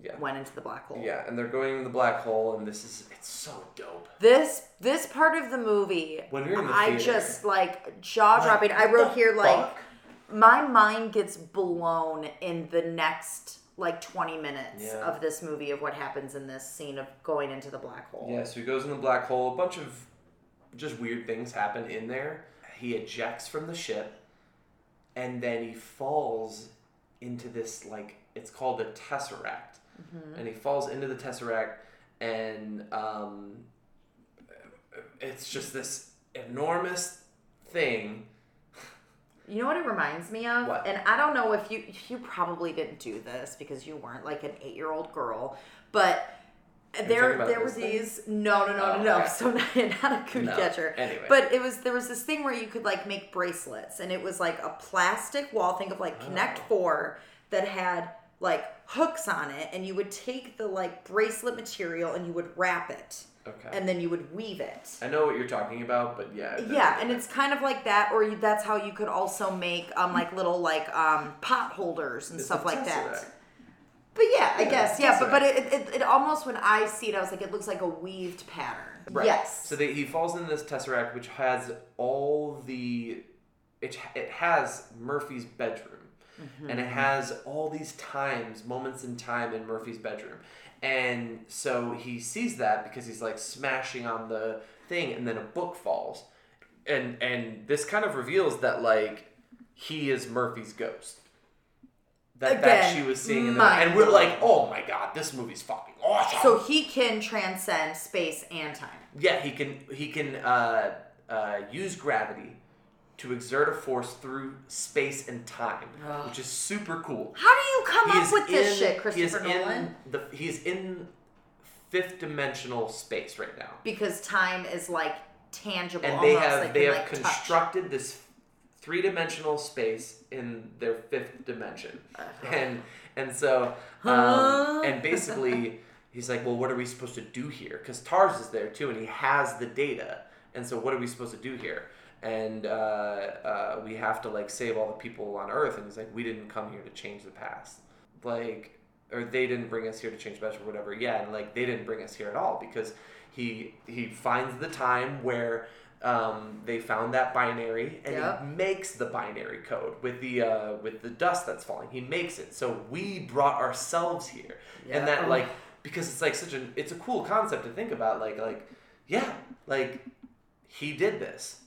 yeah, went into the black hole. yeah. And they're going in the black hole, and this is it's so dope. This this part of the movie, When we were in the I theater- just like jaw dropping. I wrote here like fuck? my mind gets blown in the next like 20 minutes Yeah. of this movie of what happens in this scene of going into the black hole. Yeah, so he goes in the black hole. A bunch of just weird things happen in there. He ejects from the ship, and then he falls into this like it's called a tesseract, and he falls into the tesseract, and um, it's just this enormous thing. You know what it reminds me of? What? And I don't know if you you probably didn't do this because you weren't like an 8-year-old girl, but there there were this thing? these no no no Oh, no no okay. so (laughs) not, not a coon No. catcher Anyway. but it was there was this thing where you could like make bracelets and it was like a plastic wall think of like connect Oh. four that had like hooks on it and you would take the like bracelet material and you would wrap it Okay. and then you would weave it I know what you're talking about, but yeah. yeah and it's kind of like that or you, that's how you could also make um like little like um pot holders and It's stuff like that but yeah, I Yeah, guess yeah, but but it, it, it almost when I see it, I was like, it looks like a weaved pattern. Right. Yes. So they, he falls into this tesseract, which has all the, it it has Murphy's bedroom, Mm-hmm. and it has all these times, moments in time in Murphy's bedroom, and so he sees that because he's like smashing on the thing, and then a book falls, and and this kind of reveals that like he is Murphy's ghost. That, that she was seeing in the, and we're like, oh my god, this movie's fucking awesome. so he can transcend space and time. Yeah, he can he can uh, uh, use gravity to exert a force through space and time, which is super cool. How do you come He up with this in- shit, he is Christopher Nolan? in the he's in fifth dimensional space right now, Because time is like tangible, and they have like they have like, touch. constructed this three dimensional space in their fifth dimension, and and so um, and basically he's like, well, what are we supposed to do here? Because Tars is there too, and he has the data, and so what are we supposed to do here? And uh, uh, we have to like save all the people on Earth, and he's like, we didn't come here to change the past, like, or they didn't bring us here to change the past or whatever. Yeah, and like they didn't bring us here at all because he he finds the time where. Um, they found that binary and Yep. he makes the binary code with the uh, with the dust that's falling. He makes it. So we brought ourselves here, Yeah. and that like because it's like such an it's a cool concept to think about. Like like yeah, like he did this.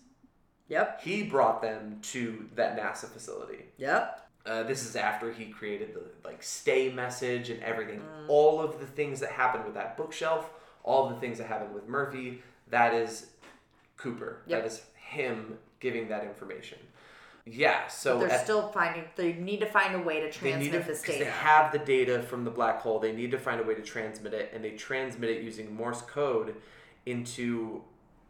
Yep. He brought them to that NASA facility. Yep. Uh, this is after he created the like stay message and everything. Mm. All of the things that happened with that bookshelf, all the things that happened with Murphy, that is Cooper. Yep. That is him giving that information. Yeah. So They're at- still finding. They need to find a way to transmit to this data. they have the data from the black hole. They need to find a way to transmit it, and they transmit it using Morse code into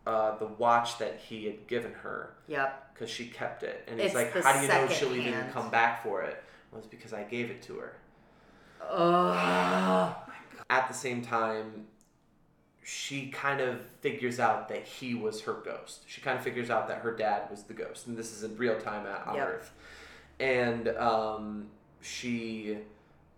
uh, the watch that he had given her yep. because she kept it. And he's It's like, "How do you know she'll even come back for it?" Well, it's because I gave it to her. Oh. My god. At the same time, she kind of figures out that he was her ghost. She kind of figures out that her dad was the ghost, and this is in real time at, on Yep. Earth. And um, she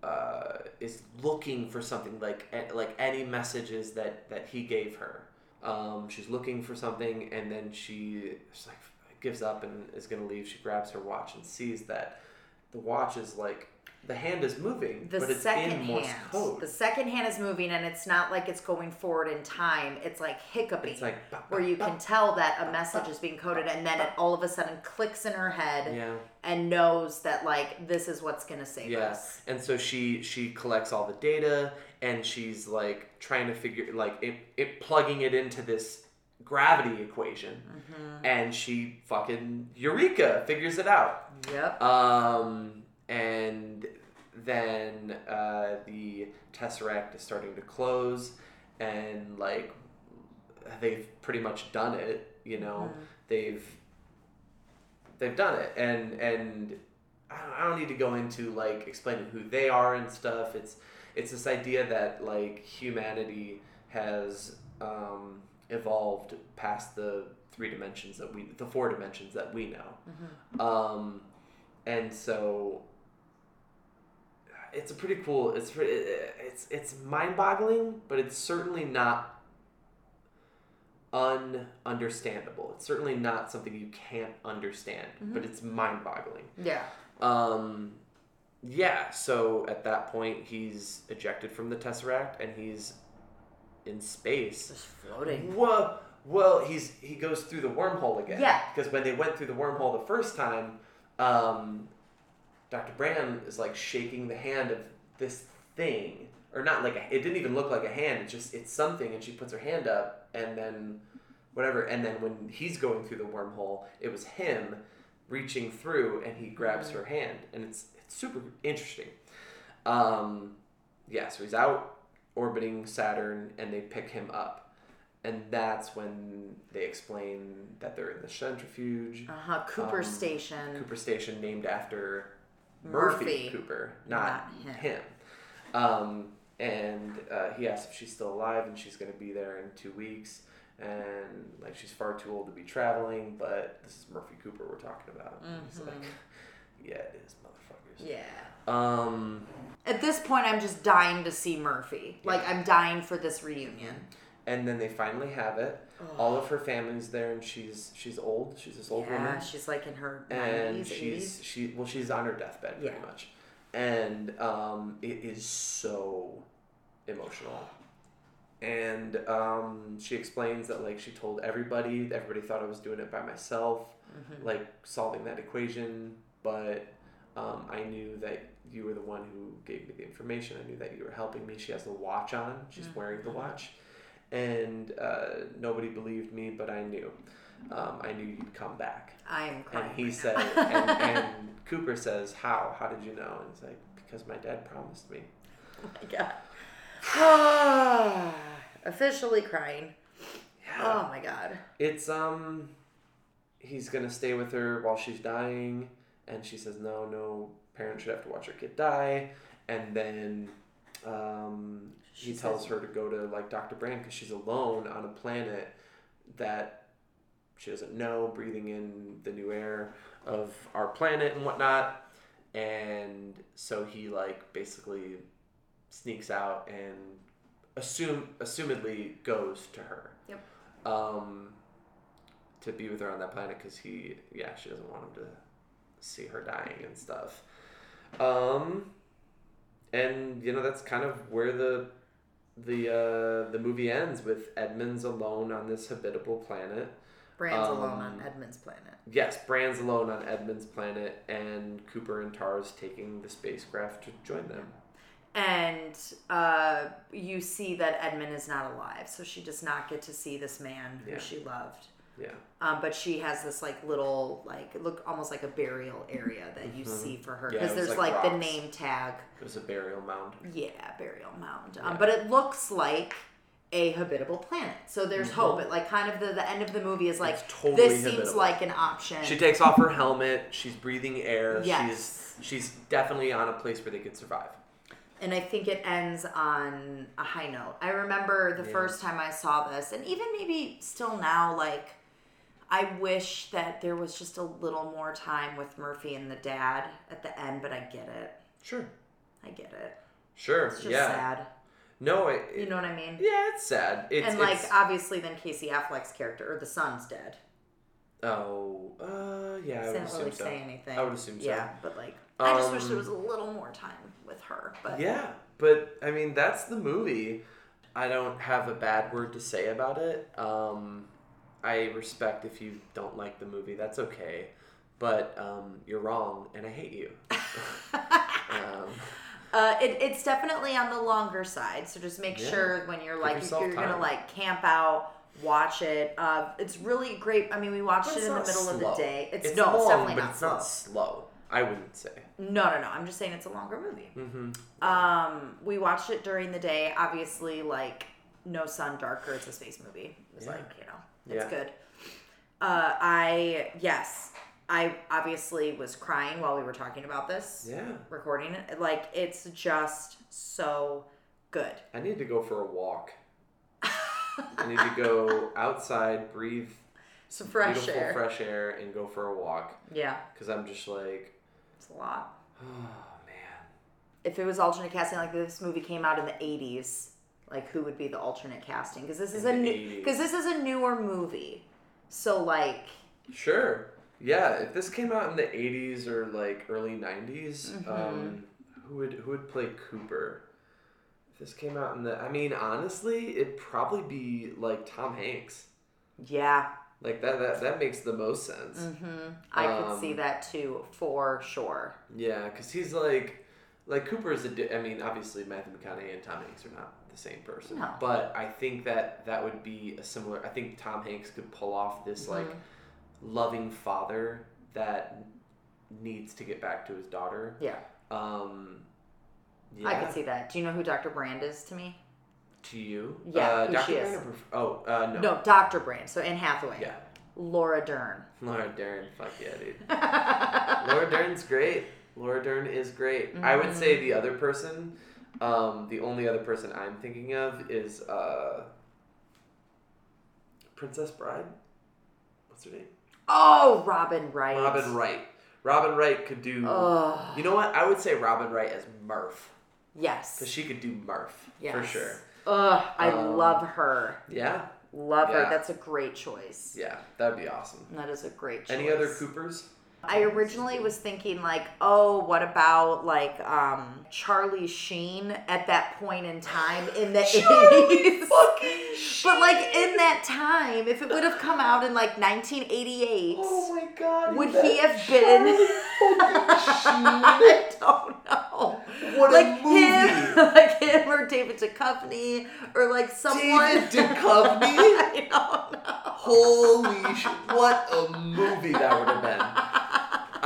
uh, is looking for something like like any messages that that he gave her. Um, she's looking for something, and then she like gives up and is gonna leave. She grabs her watch and sees that the watch is like the hand is moving, The but it's second in Morse hand. code. The second hand is moving, and it's not like it's going forward in time. It's like hiccuping. It's like where you can tell that a message is being coded, and then it all of a sudden clicks in her head yeah. and knows that like this is what's gonna save Yeah, us. and so she she collects all the data and she's like trying to figure like it, it plugging it into this gravity equation, Mm-hmm. and she fucking eureka figures it out. Yep. Um, and then uh, the tesseract is starting to close, and like they've pretty much done it. You know, they've they've done it, and and I don't, I don't need to go into like explaining who they are and stuff. It's it's this idea that like humanity has um, evolved past the three dimensions that we the four dimensions that we know um, and so it's a pretty cool it's pretty, it's it's mind-boggling but it's certainly not ununderstandable. It's certainly not something you can't understand, but it's mind-boggling. Yeah. Um, yeah. So at that point, he's ejected from the tesseract, and he's in space. Just floating. Well, well, he's he goes through the wormhole again. Yeah. Because when they went through the wormhole the first time, um, Dr. Brand is like shaking the hand of this thing, or not like a, it didn't even look like a hand. It's just it's something, and she puts her hand up, and then whatever, and then when he's going through the wormhole, it was him reaching through, and he grabs her hand, and it's it's super interesting. Um, yeah, so he's out orbiting Saturn, and they pick him up, and that's when they explain that they're in the centrifuge. Uh huh. Cooper Um, Station. Cooper Station named after Murphy. Murphy, Cooper, not, Not him. him. Um, and uh, he asks if she's still alive and she's going to be there in two weeks. And like she's far too old to be traveling, but this is Murphy Cooper we're talking about. And He's like, (laughs) yeah, it is, motherfuckers. Yeah. Um, At this point, I'm just dying to see Murphy. Like, I'm dying for this reunion. and then they finally have it. All of her family's there, and she's she's old. She's this old Yeah, woman. she's like in her and 90s, she's 80s. she well she's on her deathbed pretty Yeah. much and um, it is so emotional and um, she explains that like she told everybody everybody thought i was doing it by myself Mm-hmm. like solving that equation but um, i knew that you were the one who gave me the information i knew that you were helping me she has the watch on she's wearing the watch and uh, nobody believed me but i knew um, i knew you'd come back I am crying. and he said, (laughs) and, and Cooper says, "How? How did you know?" And he's like, "Because my dad promised me." oh my god. (sighs) Officially crying. Yeah. Oh my god. It's um, he's gonna stay with her while she's dying, and she says, "No, no parent should have to watch their kid die." And then, um, he She tells says- her to go to like Dr. Brand because she's alone on a planet that she doesn't know, breathing in the new air of our planet and whatnot. And so he like basically sneaks out and assume assumedly goes to her. Yep. Um, to be with her on that planet because he yeah she doesn't want him to see her dying and stuff. Um, and you know that's kind of where the the uh, the movie ends with Edmunds alone on this habitable planet. Brand's Um, alone on Edmunds' planet. Yes, Brand's alone on Edmunds' planet, and Cooper and Tars taking the spacecraft to join them. And uh, you see that Edmund is not alive, so she does not get to see this man who Yeah. she loved. Yeah, Um, but she has this like little like look almost like a burial area that you see for her Mm-hmm. Yeah, because there's like like, the name tag. it was a burial mound. Yeah, burial mound. Yeah. Um, but it looks like a habitable planet. So there's Mm-hmm. hope. It like kind of the, the end of the movie is like totally this seems like an option. She takes off her helmet. She's breathing air. Yes. She's she's definitely on a place where they could survive. and I think it ends on a high note. I remember the Yeah. first time I saw this, and even maybe still now, like I wish that there was just a little more time with Murphy and the dad at the end, but I get it. Sure. I get it. Sure. It's just yeah. sad. No. It, You know what I mean? Yeah, it's sad. It's, and like it's- obviously then Casey Affleck's character or the son's dead. oh, uh, yeah, I would assume really so. say anything. I would assume so. Yeah, but like I just wish Um, there was a little more time with her. But Yeah, but I mean that's the movie. I don't have a bad word to say about it. Um, I respect if you don't like the movie. That's okay, but um, you're wrong, and I hate you. (laughs) um, Uh, it, it's definitely on the longer side, so just make Yeah. sure when you're like if you're gonna like camp out, watch it. Uh, it's really great. I mean, we watched it in the middle of the day. It's, It's no, it's definitely but not it's slow. not slow. I wouldn't say. No, no, no. I'm just saying it's a longer movie. Mm-hmm. Um, we watched it during the day. Obviously, like no sun, darker. It's a space movie. It's Yeah. like you know, it's Yeah. good. Uh, I yes, I obviously was crying while we were talking about this, Yeah, recording it. Like it's just so good. I need to go for a walk. I need to go (laughs) outside, breathe Some fresh beautiful air. fresh air, and go for a walk. yeah, Because I'm just like, it's a lot. (sighs) oh man. If it was alternate casting, like this movie came out in the '80s, Like who would be the alternate casting? Because this is In a the new 80s. because this is a newer movie. So like Sure. Yeah, if this came out in the '80s or like early '90s, Mm-hmm. um, who would who would play Cooper? If this came out in the, I mean, honestly, it'd probably be like Tom Hanks. yeah, Like that that that makes the most sense. mm-hmm. I could see Um, that too for sure. Yeah, because he's like, like Cooper is a. di- I mean, obviously Matthew McConaughey and Tom Hanks are not the same person. No. But I think that that would be a similar. I think Tom Hanks could pull off this like loving father that needs to get back to his daughter. Yeah, Um, yeah. I could see that. Do you know who Dr. Brand is to me? To you, Yeah, Uh, Dr. she is. Brand or oh, uh, no. No, Dr. Brand. So Anne Hathaway. Yeah, Laura Dern. (laughs) Laura Dern. Fuck yeah, dude. (laughs) Laura Dern's great. Laura Dern is great. I would say the other person, um, the only other person I'm thinking of is uh, Princess Bride. What's her name? Oh, Robin Wright. Robin Wright. Robin Wright could do. Oh, You know what? I would say Robin Wright as Murph yes. because she could do Murph yes. for sure. Ugh, I Um, love her. Yeah, Love her. That's a great choice. yeah, that'd be awesome. That is a great choice. Any other Coopers? I originally was thinking like, oh, what about like um Charlie Sheen at that point in time in the (laughs) eighties? But like in that time, if it would have come out in like 1988, Oh my God! would he have been? Charlie (laughs) I don't know. What a like movie. him, (laughs) like him or David Duchovny or like someone. David Duchovny? I don't know. Holy shit! What a movie that would have been.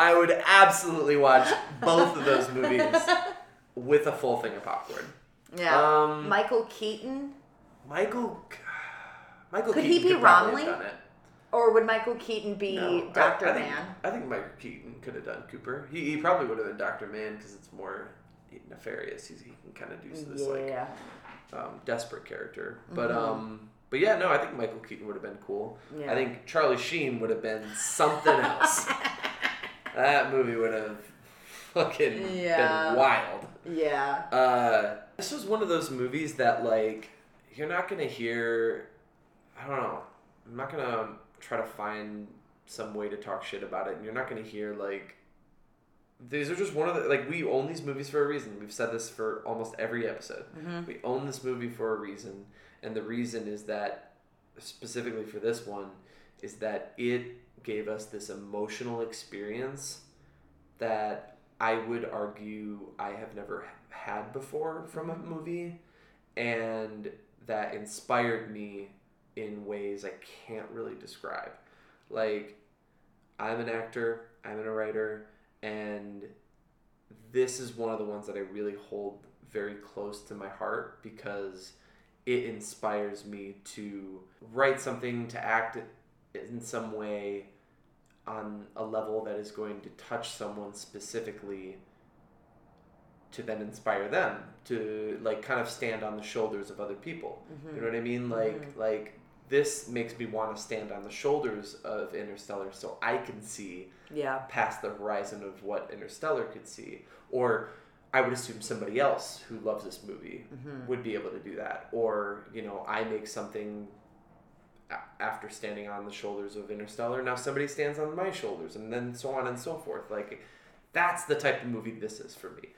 I would absolutely watch both of those movies with a full thing of popcorn. Yeah. Um, Michael Keaton. Michael. Michael Keaton. Could he be could Romilly? have done it. Or would Michael Keaton be No, Dr. I, think, Mann? I think Michael Keaton could have done Cooper. He, he probably would have been Doctor Mann because it's more nefarious. He's, he can kind of do this like um, desperate character. But Mhm. um, but yeah, no, I think Michael Keaton would have been cool. Yeah. I think Charlie Sheen would have been something else. (laughs) that movie would have fucking Yeah. been wild. Yeah. Uh, this was one of those movies that like you're not gonna hear. I don't know. I'm not gonna try to find some way to talk shit about it, and you're not gonna hear like. These are just one of the like we own these movies for a reason. We've said this for almost every episode. Mhm. We own this movie for a reason, and the reason is that specifically for this one is that it gave us this emotional experience that I would argue I have never had before from a movie, and that inspired me in ways I can't really describe. Like, I'm an actor, I'm a writer, and this is one of the ones that I really hold very close to my heart because it inspires me to write something, to act in some way on a level that is going to touch someone specifically to then inspire them to like kind of stand on the shoulders of other people. Mm-hmm. You know what I mean? Like like this makes me want to stand on the shoulders of Interstellar so I can see Yeah. past the horizon of what Interstellar could see. Or I would assume somebody else who loves this movie Mm-hmm. would be able to do that. Or, you know, I make something after standing on the shoulders of Interstellar, now somebody stands on my shoulders, and then so on and so forth. Like, that's the type of movie this is for me.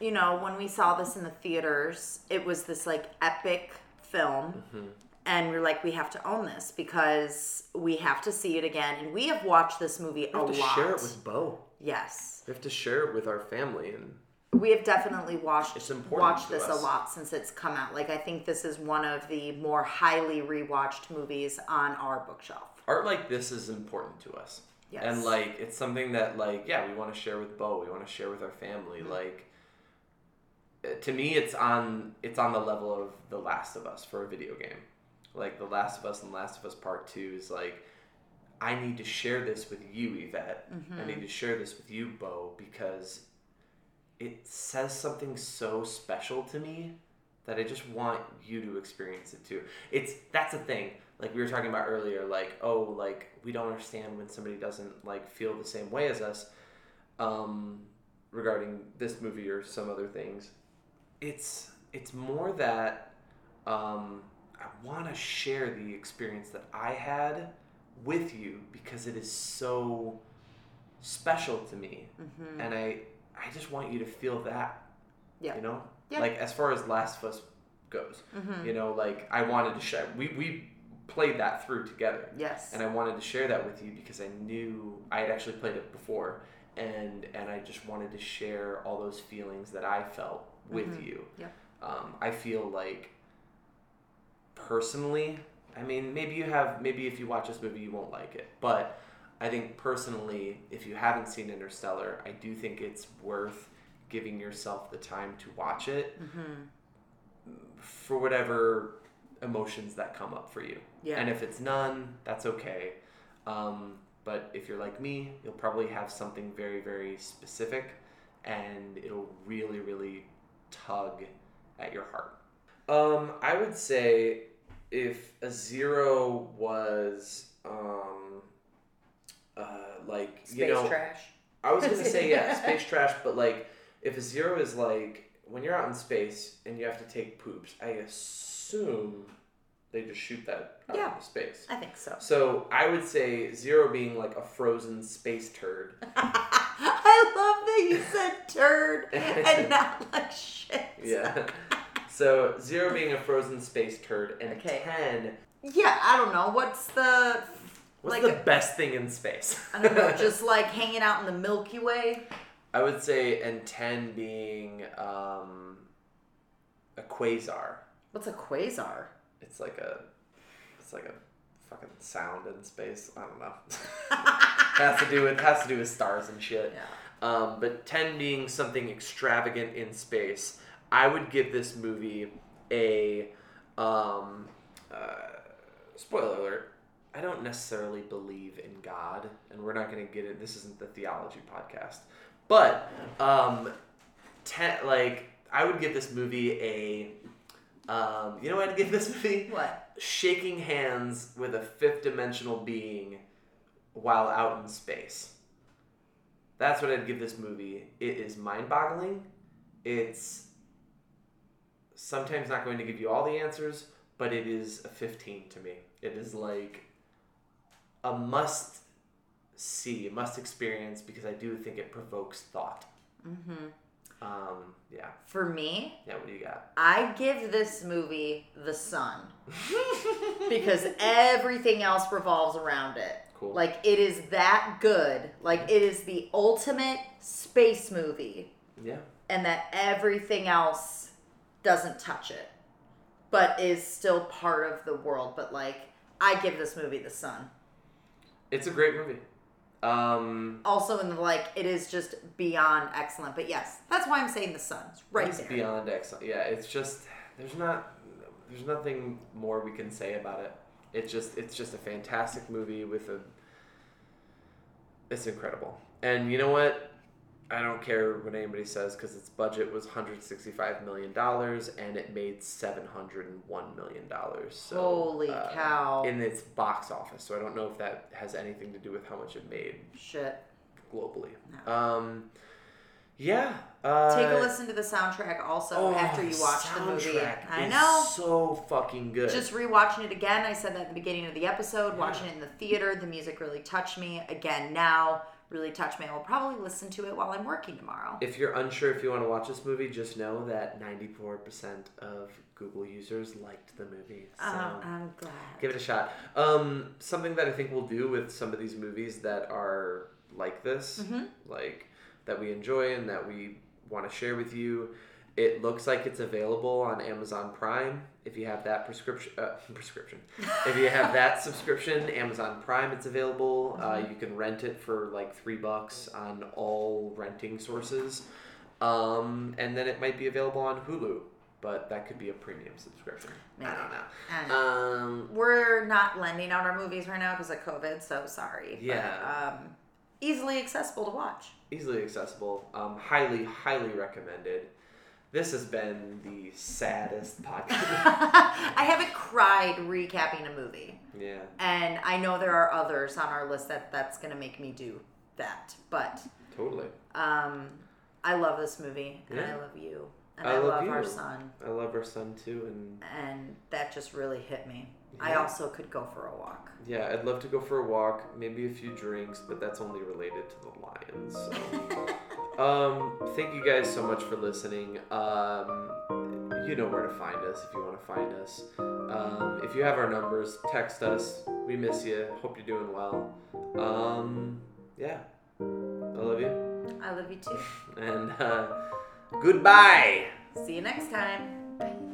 You know, when we saw this in the theaters, it was this like epic film. Mm-hmm. And we're like, we have to own this because we have to see it again. And we have watched this movie We a to lot. share it with Bo. yes. We have to share it with our family, and We have definitely watched It's watched this a lot since it's come out. Like I think this is one of the more highly rewatched movies on our bookshelf. art like this is important to us. Yes. And like it's something that like yeah, we want to share with Bo, we want to share with our family. Mm-hmm. Like uh, to me it's on it's on the level of The Last of Us for a video game. Like The Last of Us and Last of Us Part 2 is like I need to share this with you, Yvette. Mm-hmm. I need to share this with you, Bo, because it says something so special to me that I just want you to experience it too. It's that's a thing. Like we were talking about earlier, like oh, like we don't understand when somebody doesn't like feel the same way as us, um, regarding this movie or some other things. It's it's more that um, I want to share the experience that I had with you because it is so special to me, Mm-hmm. and I I just want you to feel that. Yeah. You know, Yeah. like as far as Last of Us goes, Mm-hmm. you know, like I wanted to share. We we played that through together. Yes. and I wanted to share that with you because I knew I had actually played it before, and and I just wanted to share all those feelings that I felt with Mhm. you. Yep. Um, I feel like personally, I mean, maybe you have, maybe if you watch this movie, you won't like it, but I think personally, if you haven't seen Interstellar, I do think it's worth giving yourself the time to watch it mm-hmm. for whatever emotions that come up for you. Yeah. And if it's none, that's okay. Um, but if you're like me, you'll probably have something very, very specific and it'll really, really tug at your heart. Um, I would say if a zero was um, uh, like, Space you know, trash. I was gonna say yeah, (laughs) space trash, but like if a zero is like when you're out in space and you have to take poops, I assume they just shoot that out Yeah. into space. I think so. So I would say zero being like a frozen space turd. (laughs) I love that you said turd and (laughs) not like shit. Yeah. So zero being a frozen space turd, and Okay. ten. Yeah, I don't know. What's the What's Like the best thing in space? I don't know, (laughs) just like hanging out in the Milky Way. I would say, and ten being um, a quasar. What's a quasar? It's like a, it's like a fucking sound in space. I don't know. (laughs) has to do with has to do with stars and shit. Yeah. Um, but ten being something extravagant in space, I would give this movie a. Um, uh, spoiler alert. I don't necessarily believe in God, and we're not going to get it. This isn't the theology podcast, but um, ten like I would give this movie a. Um, you know what I'd give this movie? What? shaking hands with a fifth dimensional being while out in space. That's what I'd give this movie. It is mind boggling. It's sometimes not going to give you all the answers, but it is a 15 to me. It is like a must see, a must experience because I do think it provokes thought. Mm-hmm. Um, yeah. For me, Yeah, what do you got? I give this movie the sun (laughs) because everything else revolves around it. Cool. Like it is that good. Like it is the ultimate space movie, yeah. and that everything else doesn't touch it, but is still part of the world. But like, I give this movie the sun. It's a great movie. Um, Also, in the like, it is just beyond excellent. But yes, that's why I'm saying the sun's right It's there. beyond excellent. Yeah, it's just there's not there's nothing more we can say about it. It's just it's just a fantastic movie with a it's incredible. And you know what? I don't care what anybody says because its budget was 165 million dollars and it made 701 million dollars. So, Holy uh, cow. In its box office, so I don't know if that has anything to do with how much it made Shit. globally. No. Um, yeah. Uh, Take a listen to the soundtrack also Oh, after you watch the movie. I know. So fucking good. Just rewatching it again. I said that at the beginning of the episode. Watching it in the theater, the music really touched me. Again, now really touched me. I will probably listen to it while I'm working tomorrow. if you're unsure if you want to watch this movie, just know that 94% of Google users liked the movie. So Uh, I'm glad. give it a shot. Um, something that I think we'll do with some of these movies that are like this, Mhm. like that we enjoy and that we want to share with you. It looks like it's available on Amazon Prime. If you have that prescription, uh, (laughs) prescription. if you have that (laughs) subscription, Amazon Prime, it's available. Uh, Mm-hmm. you can rent it for like three bucks on all renting sources, um, and then it might be available on Hulu. But that could be a premium subscription. I Maybe. don't know. I don't know. Um, We're not lending out our movies right now because of COVID, so sorry. But, Yeah. um, easily accessible to watch. easily accessible. Um, highly, highly recommended. This has been the saddest podcast. (laughs) I haven't cried recapping a movie. yeah. And I know there are others on our list that that's going to make me do that. But Totally. um, I love this movie and I love you. and I I, love love our son. I love our son too, and And that just really hit me. I also could go for a walk. yeah, I'd love to go for a walk, maybe a few drinks, but that's only related to the Lions. So, (laughs) um, thank you guys so much for listening. Um, you know where to find us if you want to find us. Um, if you have our numbers, text us. We miss you. Hope you're doing well. Um, yeah, I love you, I love you too. and uh, goodbye. See you next time.